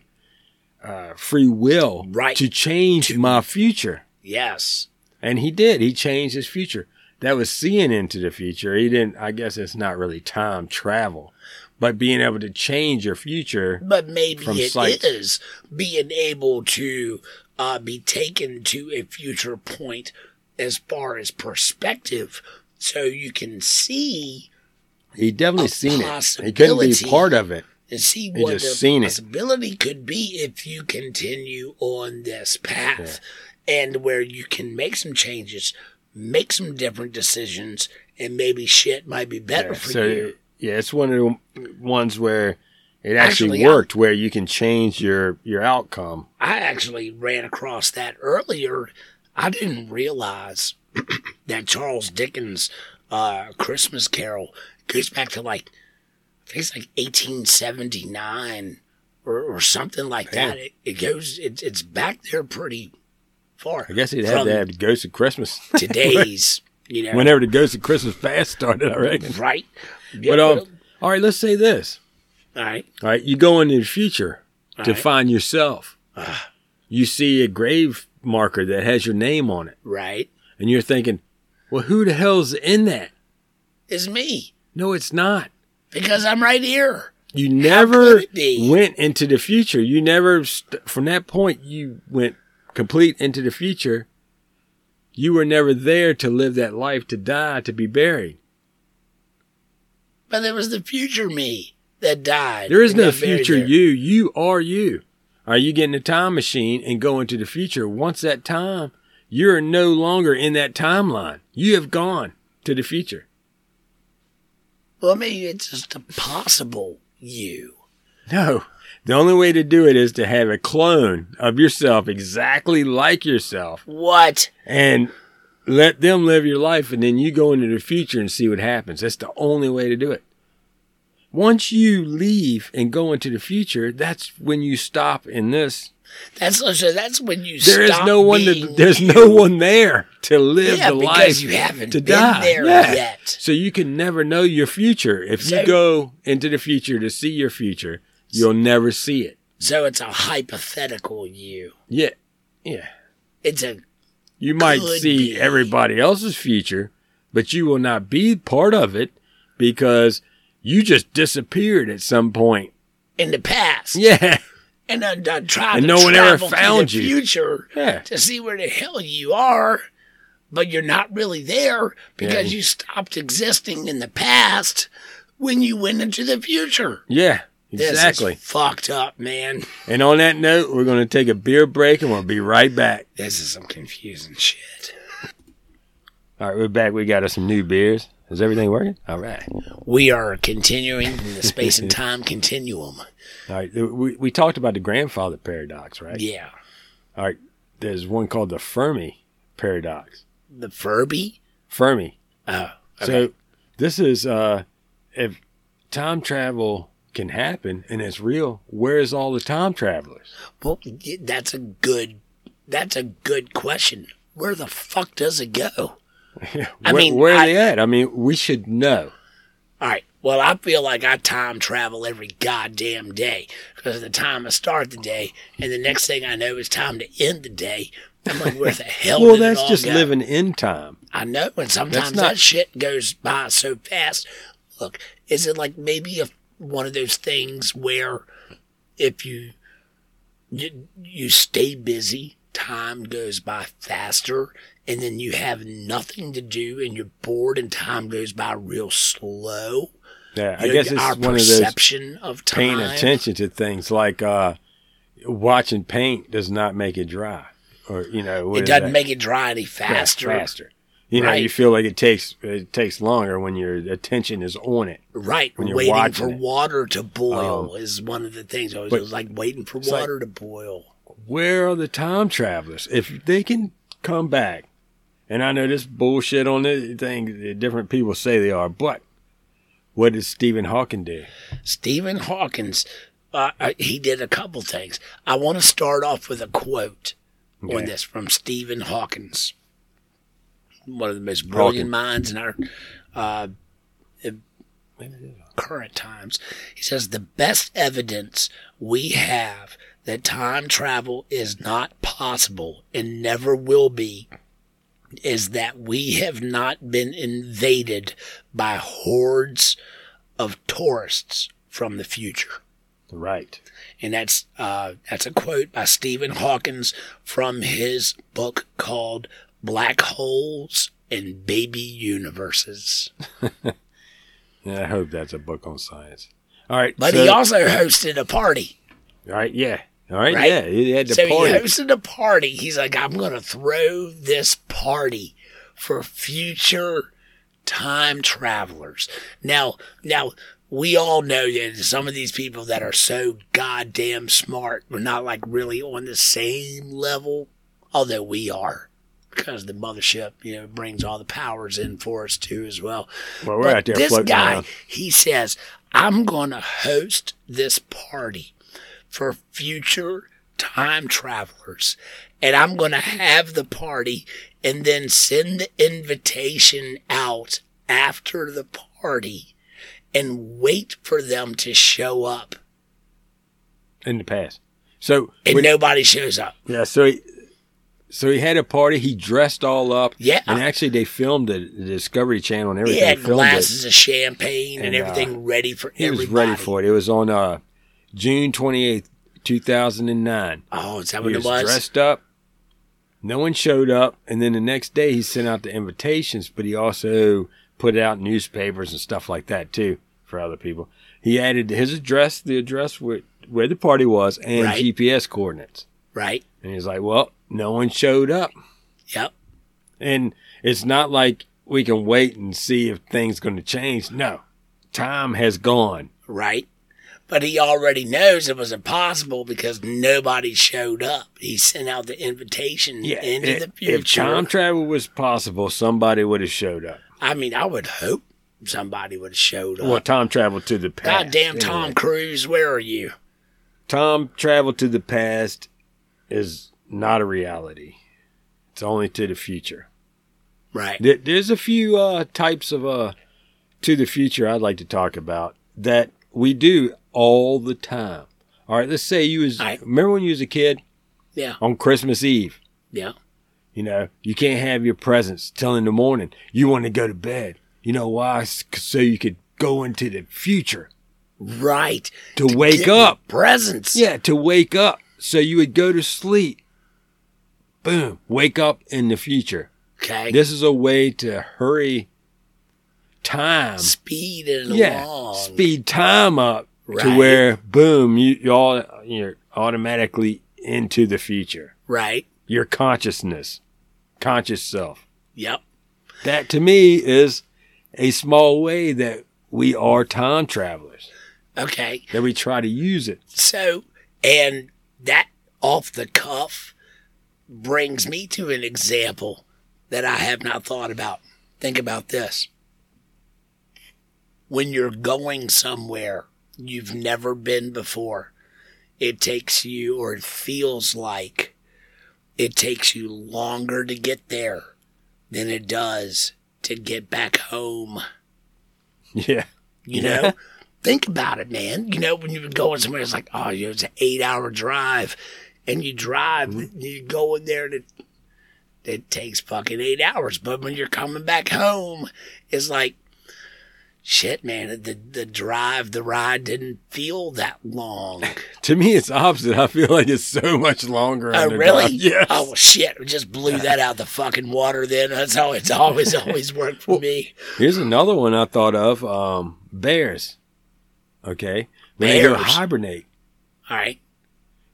uh, free will Right. to change To- my future? Yes. And he did. He changed his future. That was seeing into the future. He didn't, I guess it's not really time travel, but being able to change your future. But maybe it sight. is being able to uh, be taken to a future point as far as perspective so you can see He definitely seen it. He couldn't be part of it. and see He what just the seen it. possibility could be if you continue on this path and where you can make some changes, make some different decisions, and maybe shit might be better Yeah, for so, you. yeah, it's one of the ones where it actually, Actually, I- worked, where you can change your, your outcome. I actually ran across that earlier. I didn't realize that Charles Dickens' uh, Christmas Carol goes back to like, I think it's like 1879 or, or something like that. It, it goes, it, it's back there pretty far. I guess he'd have to have the Ghost of Christmas. today's, you know, Whenever the Ghost of Christmas past started, I reckon. right? But, um, all right, let's say this. all right, All right, you go into the future to right. find yourself. you see a grave marker that has your name on it, right. and you're thinking, "Well, who the hell's in that?" It's me No, it's not. because I'm right here. You never went into the future. You never, st- from that point, you went complete into the future. You were never there to live that life, to die, to be buried. But there was the future me that died. There is no future there. you. You are you. Are you getting a time machine and going to the future? Once that time, you're no longer in that timeline. You have gone to the future. Well, maybe it's just a possible you. No. The only way to do it is to have a clone of yourself exactly like yourself What? and let them live your life and then you go into the future and see what happens. That's the only way to do it. Once you leave and go into the future, that's when you stop in this. That's so. That's when you. There is no one to, there's you. no one there to live Yeah, the because life you haven't to been die. there Yeah. yet. So you can never know your future. If So- you go into the future to see your future, you'll never see it. So it's a hypothetical you. Yeah. Yeah. It's a You might see be. everybody else's future, but you will not be part of it because you just disappeared at some point. in the past. Yeah. And then uh, try And to no one ever found the you. future Yeah. to see where the hell you are, but you're not really there because Yeah. you stopped existing in the past when you went into the future. Yeah. This Exactly. is fucked up, man. And on that note, we're going to take a beer break and we'll be right back. This is some confusing shit. All right, we're back. We got us some new beers. Is everything working? All right. We are continuing in the space and time continuum. All right. We, we talked about the grandfather paradox, right? Yeah. All right. There's one called the Fermi paradox. The Furby? Fermi. Oh, okay. So this is uh if time travel can happen and it's real, where's all the time travelers? Well, that's a good. That's a good question. Where the fuck does it go? I where, mean, where are I- they at? I mean, we should know. All right. Well, I feel like I time travel every goddamn day because the time I start the day, and the next thing I know, it's time to end the day. I'm like, where the hell? Well, did it that's just go? living in time. I know, and sometimes not- that shit goes by so fast. Look, is it like maybe a, one of those things where if you, you you stay busy, time goes by faster, and then you have nothing to do, and you're bored, and time goes by real slow. Yeah, I guess it's our one of those perception of time. paying attention to things like uh watching paint does not make it dry. Or you know, it doesn't make it dry any Yeah, faster. You know, Right. you feel like it takes it takes longer when your attention is on it. Right, When you're waiting for it. water to boil Um, is one of the things. I was, but it was like waiting for it's like- water to boil. where are the time travelers? If they can come back, and I know this bullshit on the thing different people say they are, but what did Stephen Hawking do? Stephen Hawkins, uh, uh, he did a couple things. I want to start off with a quote on Okay. this from Stephen Hawkins, one of the most brilliant minds in our uh, current times. He says the best evidence we have that time travel is not possible and never will be is that we have not been invaded by hordes of tourists from the future. Right. And that's uh, that's a quote by Stephen Hawkins from his book called Black Holes and Baby Universes. Yeah, I hope that's a book on science. All right. But so- he also hosted a party. All right. Yeah. All right. Right? Yeah. He had the so party. he hosted a party. He's like, I'm going to throw this party for future time travelers. Now, now we all know that some of these people that are so goddamn smart, we're not like really on the same level, although we are. Because the mothership, you know, brings all the powers in for us too, as well. well, we're But out there this floating guy, around. he says, I'm going to host this party for future time travelers. And I'm going to have the party and then send the invitation out after the party and wait for them to show up. in the past. So And when- nobody shows up. yeah. So he, so he had a party. He dressed all up. Yeah. And actually, they filmed it. The Discovery Channel and everything. He had glasses it. of champagne and, And, uh, everything ready for He was ready for it. It was on uh, June twenty eighth, two thousand and nine. Oh, is that He what was, it was? dressed up. No one showed up, and then the next day he sent out the invitations, but he also put out newspapers and stuff like that too for other people. He added his address, the address where, where the party was, and Right. GPS coordinates. Right. And he's like, "Well, no one showed up." Yep. And it's not like we can wait and see if things going to change. No, time has gone. Right. but he already knows it was impossible because nobody showed up. He sent out the invitation Yeah, into i- the if time travel was possible, somebody would have showed up. I mean, I would hope somebody would have showed up. Well, time travel to the past. Goddamn Tom anyway. Cruise, where are you? Tom traveled to the past is not a reality. It's only to the future. Right. There's a few uh, types of uh, to the future I'd like to talk about that we do all the time. All right, let's say you was right. remember when you was a kid Yeah. on Christmas Eve. Yeah. You know, you can't have your presents till in the morning. You want to go to bed. You know why? So you could go into the future Right. to, wake Get up. Presents. Yeah, to wake up. So you would go to sleep. Boom, wake up in the future. Okay. This is a way to hurry time. Speed it Yeah, along. speed time up Right. to where boom, you you all you're automatically into the future. Right. Your consciousness, conscious self. Yep. That to me is a small way that we are time travelers. Okay. That we try to use it. So, and that off the cuff brings me to an example that I have not thought about. Think about this. When you're going somewhere you've never been before, it takes you, or it feels like it takes you longer to get there than it does to get back home. Yeah. You know, think about it, man. You know, when you're going somewhere, it's like, oh, you know, it's an eight hour drive. And you drive, you go in there, and it, it takes fucking eight hours. But when you're coming back home, it's like, shit, man, the, the drive, the ride didn't feel that long. To me, it's opposite. I feel like it's so much longer. Oh, really? Yes. Oh, well, shit. We just blew that out the fucking water then. That's how it's always, always worked for me. Here's another one I thought of. Um, bears. Okay. They go Bears? hibernate, All right.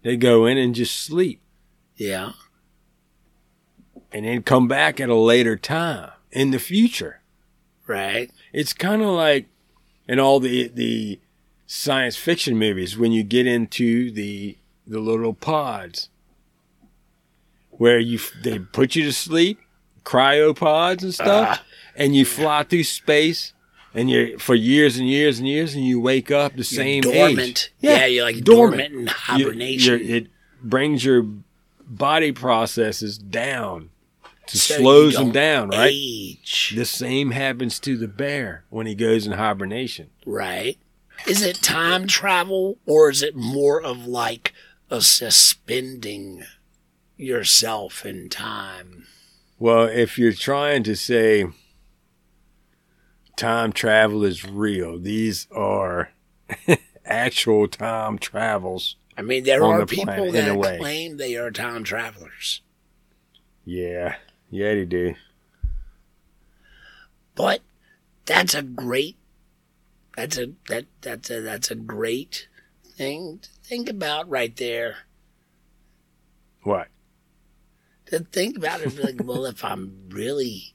They go in and just sleep Yeah. and then come back at a later time in the future. Right. It's kind of like in all the the science fiction movies when you get into the the little pods where you they put you to sleep, cryopods and stuff, ah. and you fly through space and you for years and years and years and you wake up the You're same dormant. age. Yeah, you're like dormant. dormant hibernation. you're- it brings your body processes down. To So slows them down, right? Age. The same happens to the bear when he goes in hibernation. Right. Is it time travel or is it more of like a suspending yourself in time? Well, if you're trying to say time travel is real, these are actual time travels. I mean, there are the people that claim they are time travelers, Yeah, yeah, they do. but that's a great. That's a that that's a that's a great thing to think about right there. What? to think about it, be like, well, if I'm really,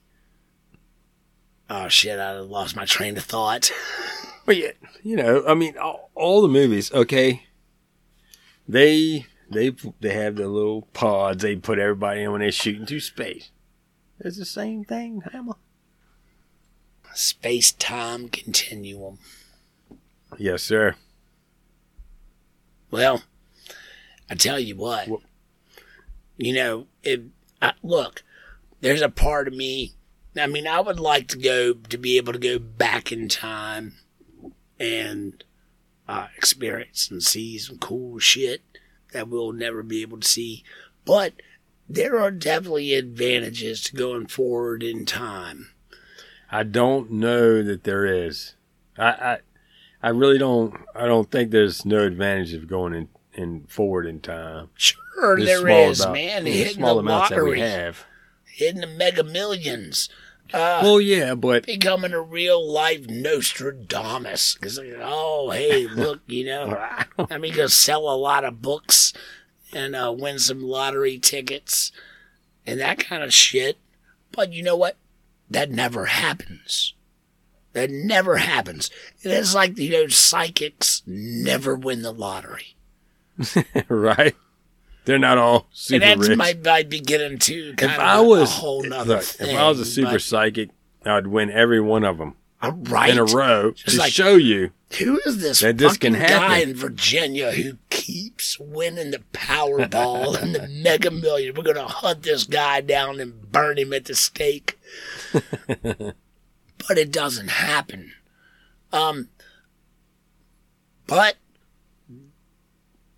oh shit, I lost my train of thought. Well, yeah, you know, I mean, all, all the movies, okay, they they they have the little pods they put everybody in when they're shooting through space. It's the same thing, Hammer. Space time continuum. Yes, sir. Well, I tell you what, Wha- you know, it, I, look, there's a part of me. I mean, I would like to go to be able to go back in time and uh, experience and see some cool shit that we'll never be able to see. But there are definitely advantages to going forward in time. I don't know that there is. I, I I really don't. I don't think there's no advantage of going in, in forward in time. Sure, There's there small man. there's Hitting small the amounts that we lottery, have. hitting the mega millions. Uh, Well, yeah, but becoming a real life Nostradamus. Because, oh, hey, look, you know, I mean, go sell a lot of books and uh, win some lottery tickets and that kind of shit. But you know what? That never happens. That never happens. It is like, you know, psychics never win the lottery. right? They're not all super and that's rich. might, might be getting to kind if of I a- was a whole nother look, thing. if I was a super but- psychic, I'd win every one of them right. in a row Just to like- show you. Who is this That this fucking guy in Virginia who keeps winning the Powerball and the Mega Million? We're gonna hunt this guy down and burn him at the stake. but it doesn't happen. Um, but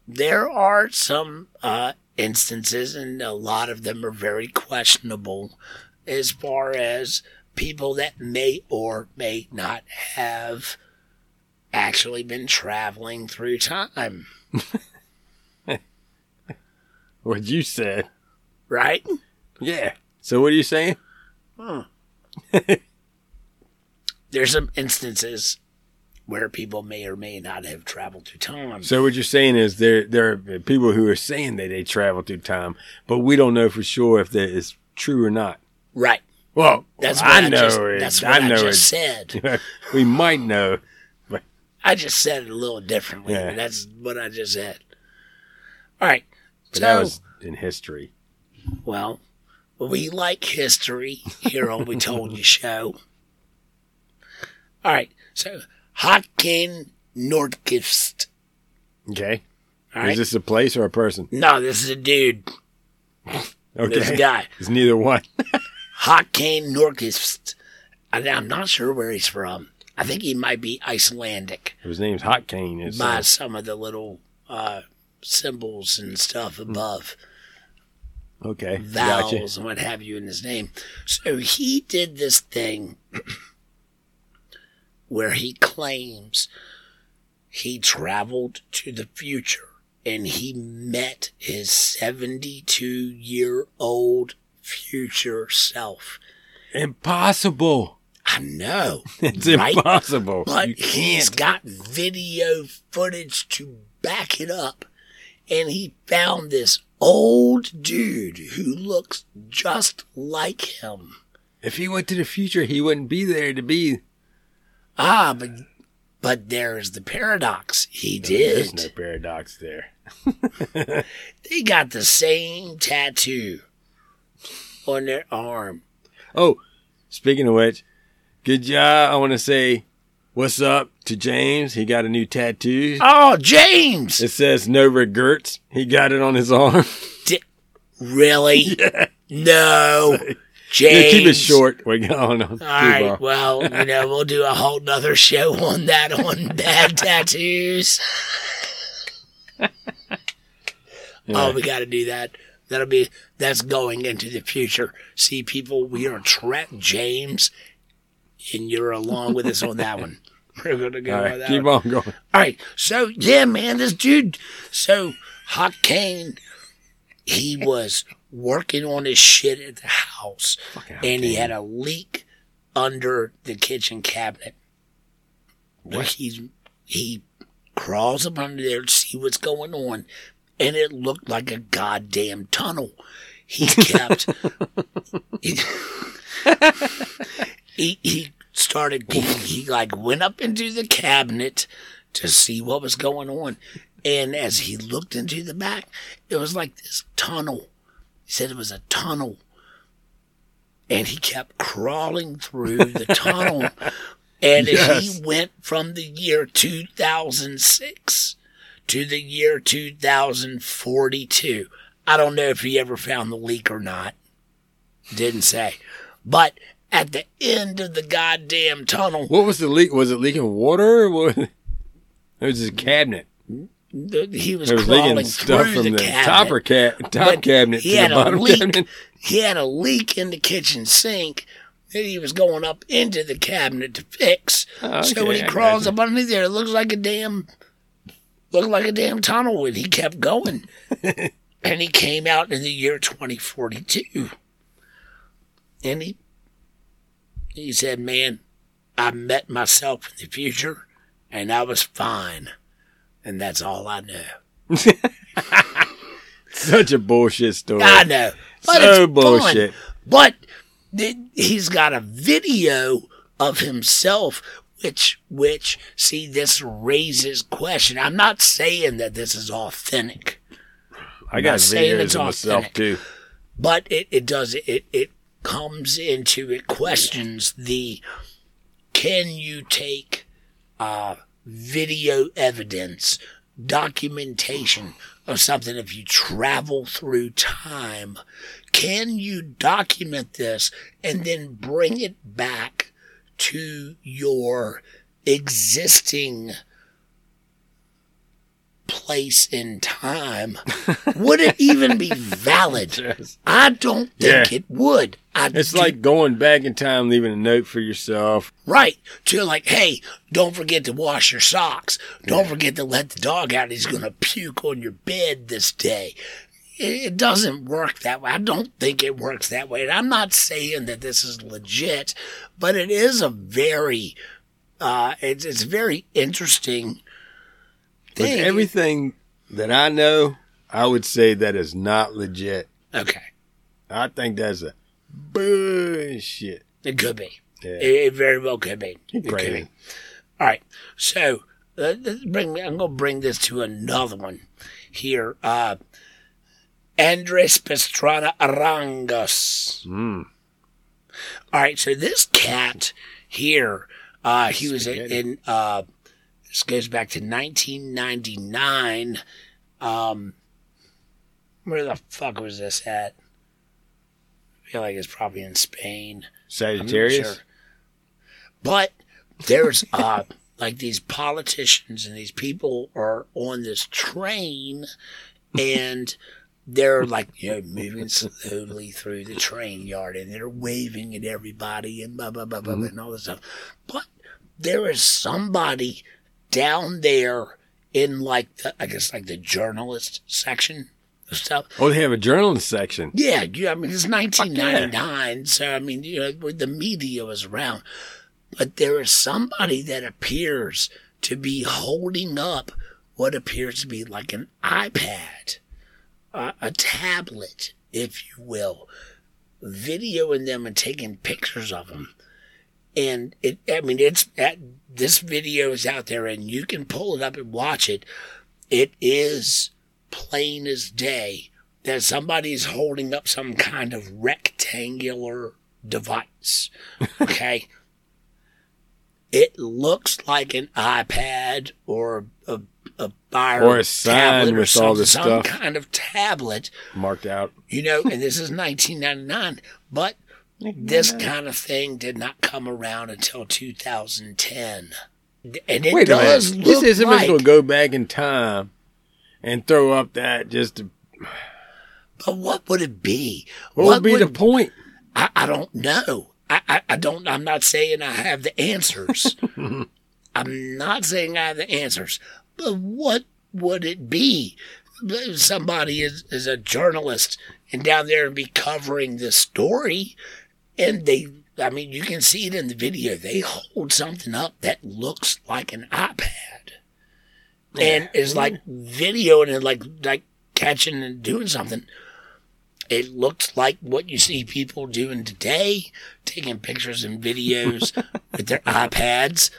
there are some uh, instances, and a lot of them are very questionable, as far as people that may or may not have actually been traveling through time, What you said. right? Yeah. So what are you saying? Hmm. There's some instances where people may or may not have traveled through time. So what you're saying is there there are people who are saying that they travel through time, but we don't know for sure if that is true or not. right. Well, That's what I, I, know just, it. That's what I I, know just said. we might know. But. I just said it a little differently. Yeah. That's what I just said. All right. But so, that was in history. well, we like history here on We Told You Show. All right. So, Håkan Nordkvist. Okay. All Is this a place or a person? no, this is a dude. Okay. This guy. It's neither one. Håkan Nordkvist. And I'm not sure where he's from. I think he might be Icelandic His name's Hot Cane. It's, by uh, some of the little uh, symbols and stuff above. okay. Gotcha. vowels and what have you in his name. So he did this thing where he claims he traveled to the future and he met his 72 year old future self. Impossible. I know. It's right? impossible. But you he's can't. got video footage to back it up. And he found this old dude who looks just like him. If he went to the future, he wouldn't be there to be. Ah, but but there's the paradox. He did. There's no paradox there. They got the same tattoo on their arm. Oh, speaking of which, good job. I want to say what's up to James. He got a new tattoo. Oh, James! It says no regrets. He got it on his arm. Really? No. Yeah, keep it short. We're going on. All right. Well, you know, we'll do a whole nother show on that on bad tattoos. Oh, we got to do that. That'll be that's going into the future. See, people, we are trapped, James, and you're along with us on that one. We're gonna go All that. keep one. on going. All right. So yeah, man, this dude. So Hot Kane, he was working on his shit at the house, and he had a leak under the kitchen cabinet. What? He's he crawls up under there to see what's going on, and it looked like a goddamn tunnel. He kept. he, he he started he, he like went up into the cabinet to see what was going on and as he looked into the back it was like this tunnel he said it was a tunnel and he kept crawling through the tunnel and Yes. he went from the year 2006 to the year 2042 i don't know if he ever found the leak or not didn't say but at the end of the goddamn tunnel What was the leak? Was it leaking water? Or what? It was his cabinet. The- he was was crawling stuff through from the, the, cabinet. topper cat, top cabinet he to had the a bottom leak. cabinet. He had a leak in the kitchen sink that he was going up into the cabinet to fix. Oh, so when he crawls up underneath there, it looks like a damn, looked like a damn tunnel, and he kept going. and he came out in the year 2042. And he, he said, man, I met myself in the future, and I was fine. And that's all I know. Such a bullshit story. I know. But So it's bullshit. Fun. But th- he's got a video of himself which which see this raises question i'm not saying that this is authentic I got videos it's of myself too. but it, it does it it comes into it questions the can you take uh video evidence documentation of something. If you travel through time can you document this and then bring it back to your existing place in time would it even be valid i don't think Yeah. it would I It's do- like going back in time, leaving a note for yourself. Right. To like, hey, don't forget to wash your socks. Don't forget to let the dog out. He's going to puke on your bed this day. It it doesn't work that way. I don't think it works that way. And I'm not saying that this is legit, but it is a very, uh, it's, it's very interesting With thing. everything that I know, I would say that is not legit. okay. I think that's a bullshit. It could be. Yeah. It, it very well could be. It could be. All right. So uh, bring. I'm going to bring this to another one here. Uh, Andres Pastrana Arangos. Mm. All right. So this cat here, uh, he was in, in uh, this goes back to 1999. Um, where the fuck was this at? I feel like it's probably in Spain. Sagittarius. sure. But there's uh like these politicians and these people are on this train and they're like you know moving slowly through the train yard and they're waving at everybody and blah blah blah blah, blah and all this stuff. But there is somebody down there in like the I guess like the journalist section of stuff Oh, they have a journalist section. yeah, yeah, I mean it's 1999, so I mean you know the media was around, but there is somebody that appears to be holding up what appears to be like an iPad, uh, a tablet, if you will, videoing them and taking pictures of them. And it, I mean, it's this video is out there, and you can pull it up and watch it. It is plain as day that somebody is holding up some kind of rectangular device. Okay. it looks like an iPad or a, a fire Or a sign tablet or with all some, this some stuff. kind of tablet, Marked out. you know, and this is 1999. But this kind of thing did not come around until 2010. And it Wait does look said somebody's like going to go back in time and throw up that just to. But what would it be? What, would be the point? I, I don't know. I, I, I don't. I'm not saying I have the answers. I'm not saying I have the answers. But what would it be? Somebody is, is a journalist and down there and be covering this story, and they. I mean, you can see it in the video. They hold something up that looks like an iPad, and is like videoing and like like catching and doing something. It looks like what you see people doing today, taking pictures and videos with their iPads.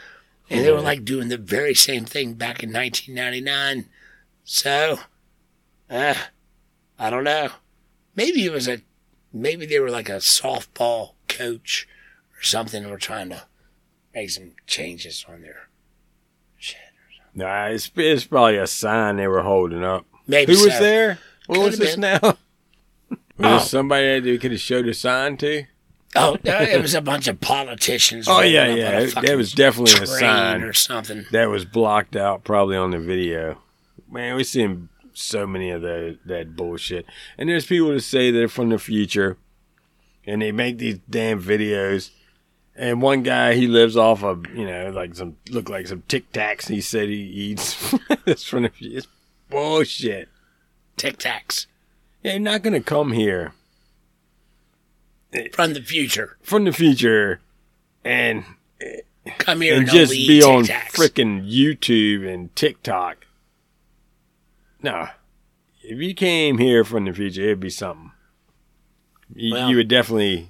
And they were like doing the very same thing back in 1999. So, uh, I don't know. Maybe it was a, maybe they were like a softball coach or something and were trying to make some changes on their shit. or Nah, it's, it's probably a sign they were holding up. Maybe Who was there? What Could was have this been. now? Was Oh. somebody that they could have showed a sign to? Oh, it was a bunch of politicians. Oh, yeah, yeah. a That was definitely a sign. or something. That was blocked out probably on the video. Man, we seen so many of that that bullshit. And there's people that say they're from the future and they make these damn videos. And one guy he lives off of, you know, like some look like some tic tacs he said he eats. it's from the future. It's bullshit. Tic Tacs Yeah, you're not gonna come here from the future. from the future and Come here and and, just be on freaking YouTube and TikTok. No. If you came here from the future, it'd be something. You, Well- you would definitely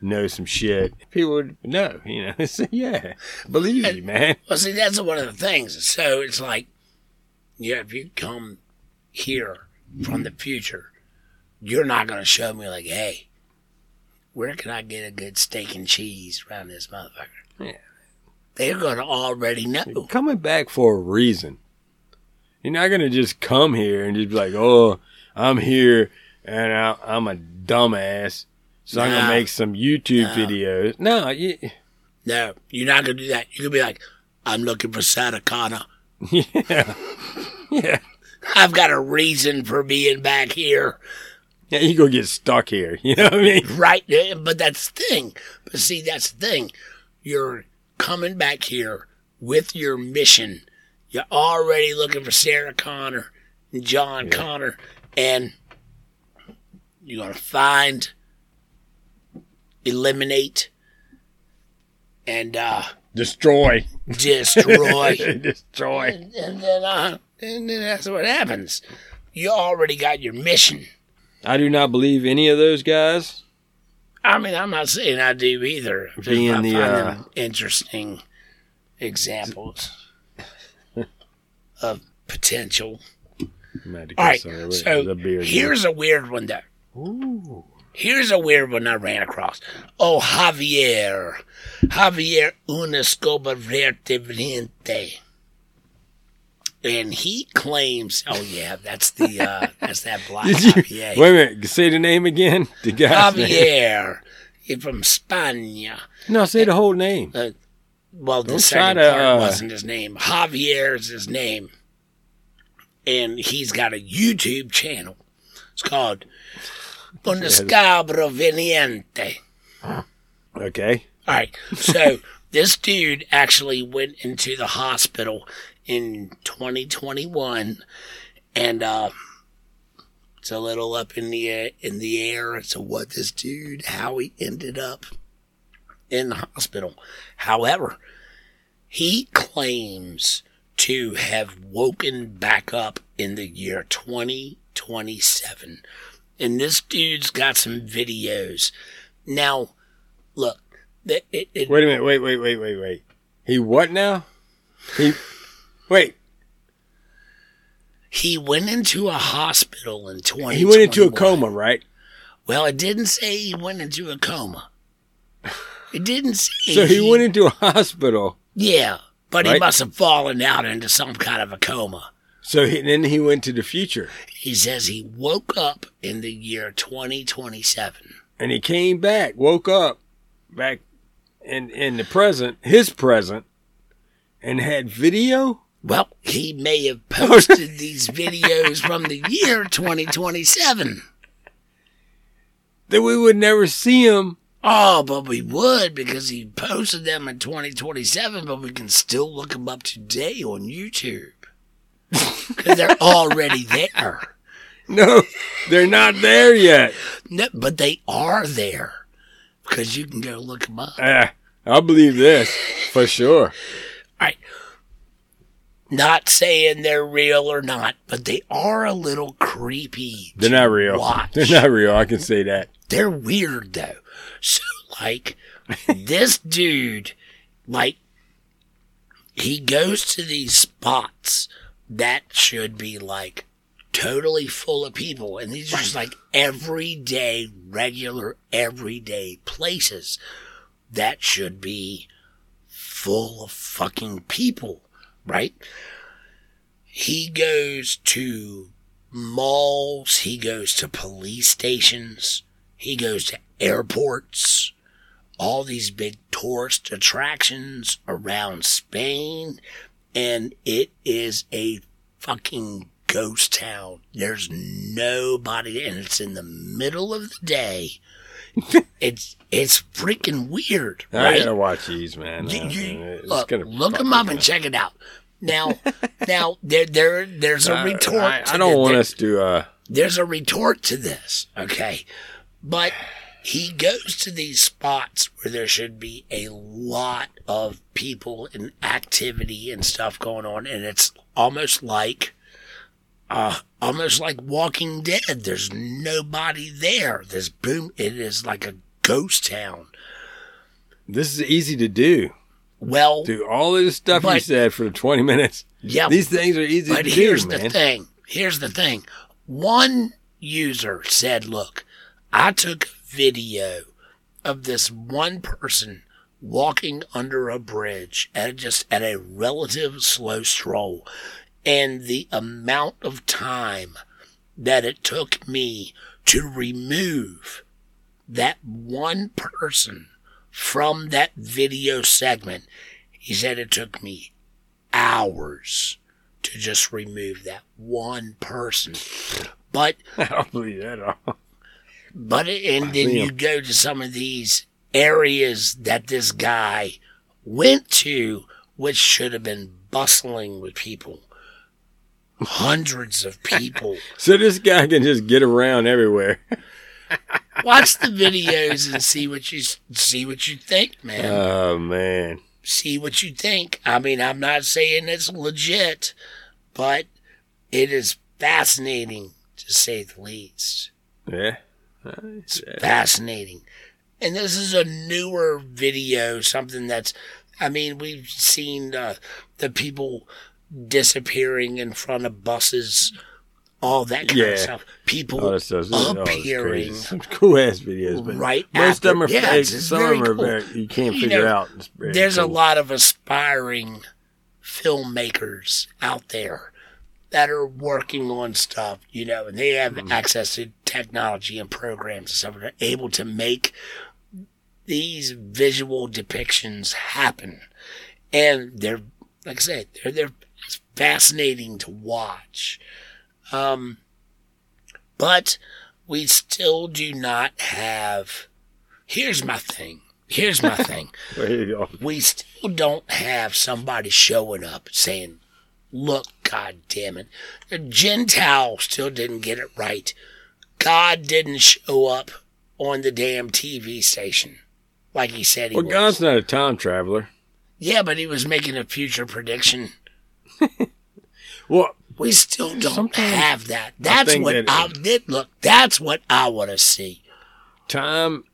know some shit, people would know. You know, so, yeah, believe me, man. Well, see, that's one of the things. So it's like, yeah, if you come here from the future, you're not going to show me like, hey, where can I get a good steak and cheese around this motherfucker? Yeah. They're going to already know. coming back for a reason. You're not gonna just come here and just be like, "Oh, I'm here and I, I'm a dumbass, so I'm gonna make some YouTube videos." No, you, No, you're not going to do that. You're to be like, I'm looking for Sarah Connor. yeah, yeah, I've got a reason for being back here. yeah. You go get stuck here. You know what I mean? Right. But that's the thing. But see, that's the thing. You're coming back here with your mission. You're already looking for Sarah Connor and John Connor, and you're going to find, eliminate, and uh, Destroy, destroy. destroy. and, and then, uh, and then that's what happens. You already got your mission. I do not believe any of those guys. I mean, I'm not saying I do either. Being the, find uh, them interesting examples of potential. I'm gonna have to All right, some of it. so here's a weird one though. Ooh. Here's a weird one I ran across. Oh, Javier. Javier una escoba vertebrante. And he claims, oh yeah, that's the, uh, that's that black you, wait a minute. Say the name again. The name. Javier. He's from Spain. No, say the whole name. Well, the second to, part uh, wasn't his name. Javier is his name. And he's got a YouTube channel. It's called Un Escabro Veniente. Okay. All right. So this dude actually went into the hospital in 2021, and uh, it's a little up in the air, in the air as to what this dude, how he ended up in the hospital. However, he claims to have woken back up in the year 2027. And this dude's got some videos. Now, look, it, it, it, Wait a minute. Wait, wait, wait, wait, wait. He what now? He wait. he went into a hospital in 20. He went into a coma, right? Well, it didn't say he went into a coma. It didn't say. So he went into a hospital. Yeah, but he Right. must have fallen out into some kind of a coma. So he, then he went to the future, He says he woke up in the year 2027. and he came back, woke up, back in in the present, his present, and had video. Well, he may have posted these videos from the year 2027. That we would never see him. Oh, but we would because he posted them in 2027, but we can still look them up today on YouTube. Because they're already there. No, they're not there yet. No, but they are there because you can go look them up. Ah, I believe this for sure. All right. Not saying they're real or not, but they are a little creepy. They're not real. Watch. They're not real. I can say that. They're weird though. So like this dude, like he goes to these spots that should be like totally full of people, and these are just like everyday, regular, everyday places that should be full of fucking people, right? He goes to malls, he goes to police stations, he goes to airports, all these big tourist attractions around Spain, and it is a fucking ghost town. There's nobody, and it's in the middle of the day. it's it's freaking weird, I right? gotta watch these, man. You- Uh, you- it's look, look them up and check it out. Now, now there, there, there's a I- retort. I, to I don't the- want there- us to. uh there's a retort to this, okay? But he goes to these spots where there should be a lot of people and activity and stuff going on, and it's almost like, uh, almost like Walking Dead. There's nobody there. There's boom. It is like a ghost town. This is easy to do. Well, Do all this stuff you said for 20 minutes. yeah, These things are easy to do. but here's do, the man. thing. Here's the thing. One user said, "Look, I took video of this one person walking under a bridge at just at a relative slow stroll, and the amount of time that it took me to remove that one person from that video segment. He said it took me hours to just remove that one person. But I don't believe that at all. But and then you go to some of these areas that this guy went to, which should have been bustling with people. Hundreds of people. So this guy can just get around everywhere. Watch the videos and see what you see what you think, man. Oh, man. see what you think. I mean, I'm not saying it's legit, but it is fascinating to say the least. Yeah. It's fascinating. And this is a newer video, something that's, I mean, we've seen uh, the people disappearing in front of buses, all that kind Yeah. of stuff. People All that stuff. Oh, appearing. Some cool ass videos, but right most after. of them are yeah, fake. Some of them are cool. very, you can't You figure know, out. There's a lot of aspiring filmmakers out there that are working on stuff, you know, and they have Mm-hmm. access to technology and programs and stuff, and are able to make these visual depictions happen. And they're, like I said, they're, they're fascinating to watch. Um, but we still do not have, here's my thing. Here's my thing There you go. we still don't have somebody showing up saying, look, God damn it. The Gentile still didn't get it right. God didn't show up on the damn TV station like he said he Well, was. God's not a time traveler. yeah, but he was making a future prediction. Well, We still don't have that. That's what that- I did. Look, that's what I want to see. time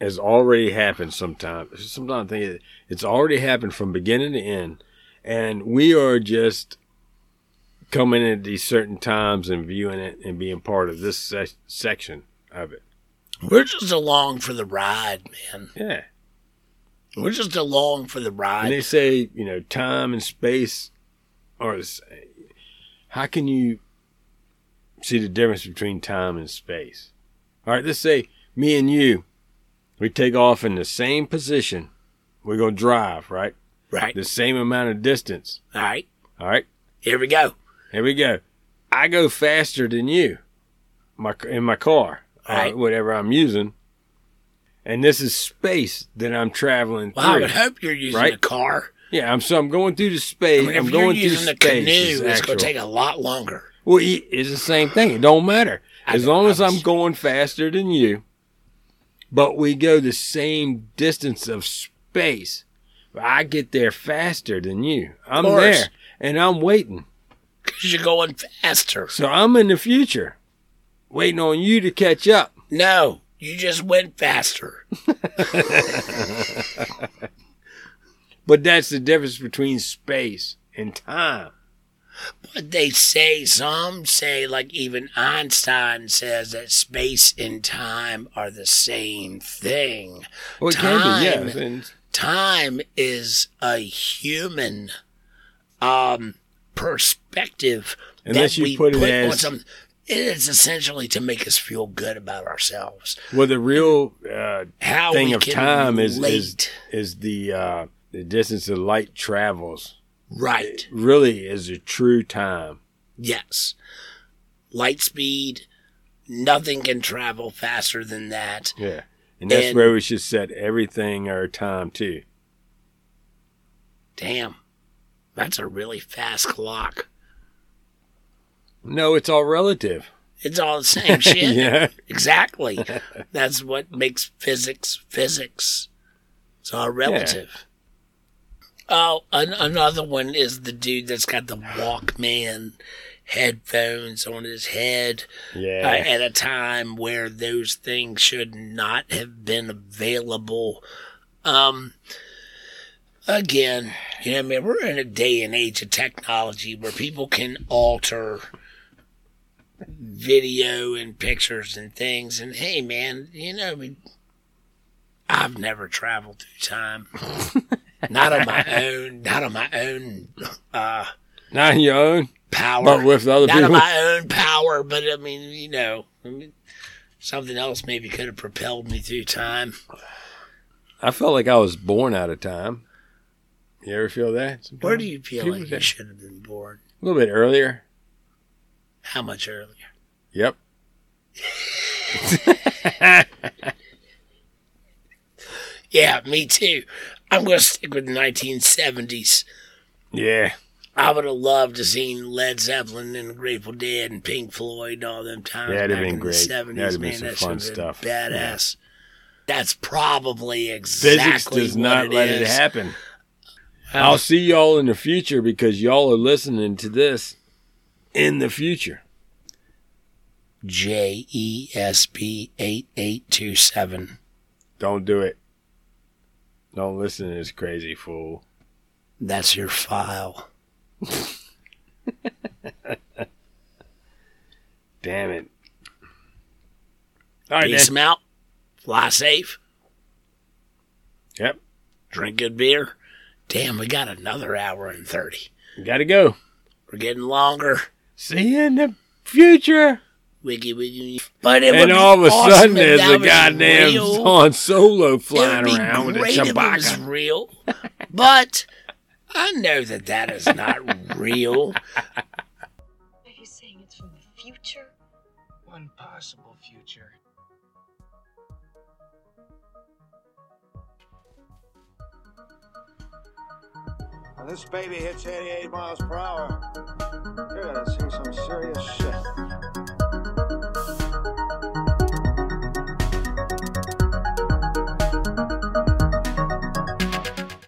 has already happened sometimes. Sometimes I think it's already happened from beginning to end. And we are just coming at these certain times and viewing it and being part of this se- section of it. We're just along for the ride, man. Yeah. We're just along for the ride. And they say, you know, time and space are. How can you see the difference between time and space? All right, let's say me and you, we take off in the same position. We're going to drive, right? right. The same amount of distance. All right. All right, Here we go. Here we go. I go faster than you my, in my car, uh, whatever I'm using. And this is space that I'm traveling through. Well, I would hope you're using Right. a car. Yeah, I'm so I'm going through the space. I mean, I'm if you're going through space. canoe, it's going to take a lot longer. Well, it's the same thing. It don't matter as long as I'm going faster than you. But we go the same distance of space. I get there faster than you. I'm there and I'm waiting. Because you're going faster. So I'm in the future, waiting on you to catch up. No, you just went faster. But that's the difference between space and time. But they say, some say, like even Einstein says that space and time are the same thing. Well, it can be, Time. And Time is a human um, perspective Unless that you we put put, it on as- something. It is essentially to make us feel good about ourselves. well, the real uh, How thing of time is is is the uh, the distance that light travels. right. Really, is a true time. Yes. Light speed, nothing can travel faster than that. Yeah, and that's And- where we should set everything our time to. Damn. That's a really fast clock. No, it's all relative. It's all the same shit. yeah, Exactly. That's what makes physics physics. It's all relative. Oh, an- another one is the dude that's got the Walkman headphones on his head uh, at a time where those things should not have been available. Um, again, you know, I mean, we're in a day and age of technology where people can alter video and pictures and things. And hey, man, you know, I mean, I've never traveled through time. not on my own, not on my own uh, Not on your own, power. but with other people. not on my own power, but I mean, you know, I mean, something else maybe could have propelled me through time. I felt like I was born out of time. You ever feel that? sometimes? Where do you feel People like you should have been born? A little bit earlier. How much earlier? Yep. Yeah, me too. I'm going to stick with the 1970s. Yeah. I would have loved to seen Led Zeppelin and the Grateful Dead and Pink Floyd and all them times. That'd have back been in great. The That'd 70s, have been man, some that fun stuff. been Badass. That's probably exactly Physics does not what let it happen. Well, I'll see y'all in the future because y'all are listening to this in the future. J E S P eight eight two seven. Don't do it. Don't listen to this crazy fool. That's your file. Damn it. All right, Peace man. them out. Fly safe. Yep. Drink good beer. Damn, we got another hour and thirty. Gotta go. We're getting longer. See you in the future. Wiggy wiggy. But it And all of a awesome sudden, there's a goddamn. Han Solo flying be around with a if it real. But I know that that is not real. this baby hits 88 miles per hour, you're gonna see some serious.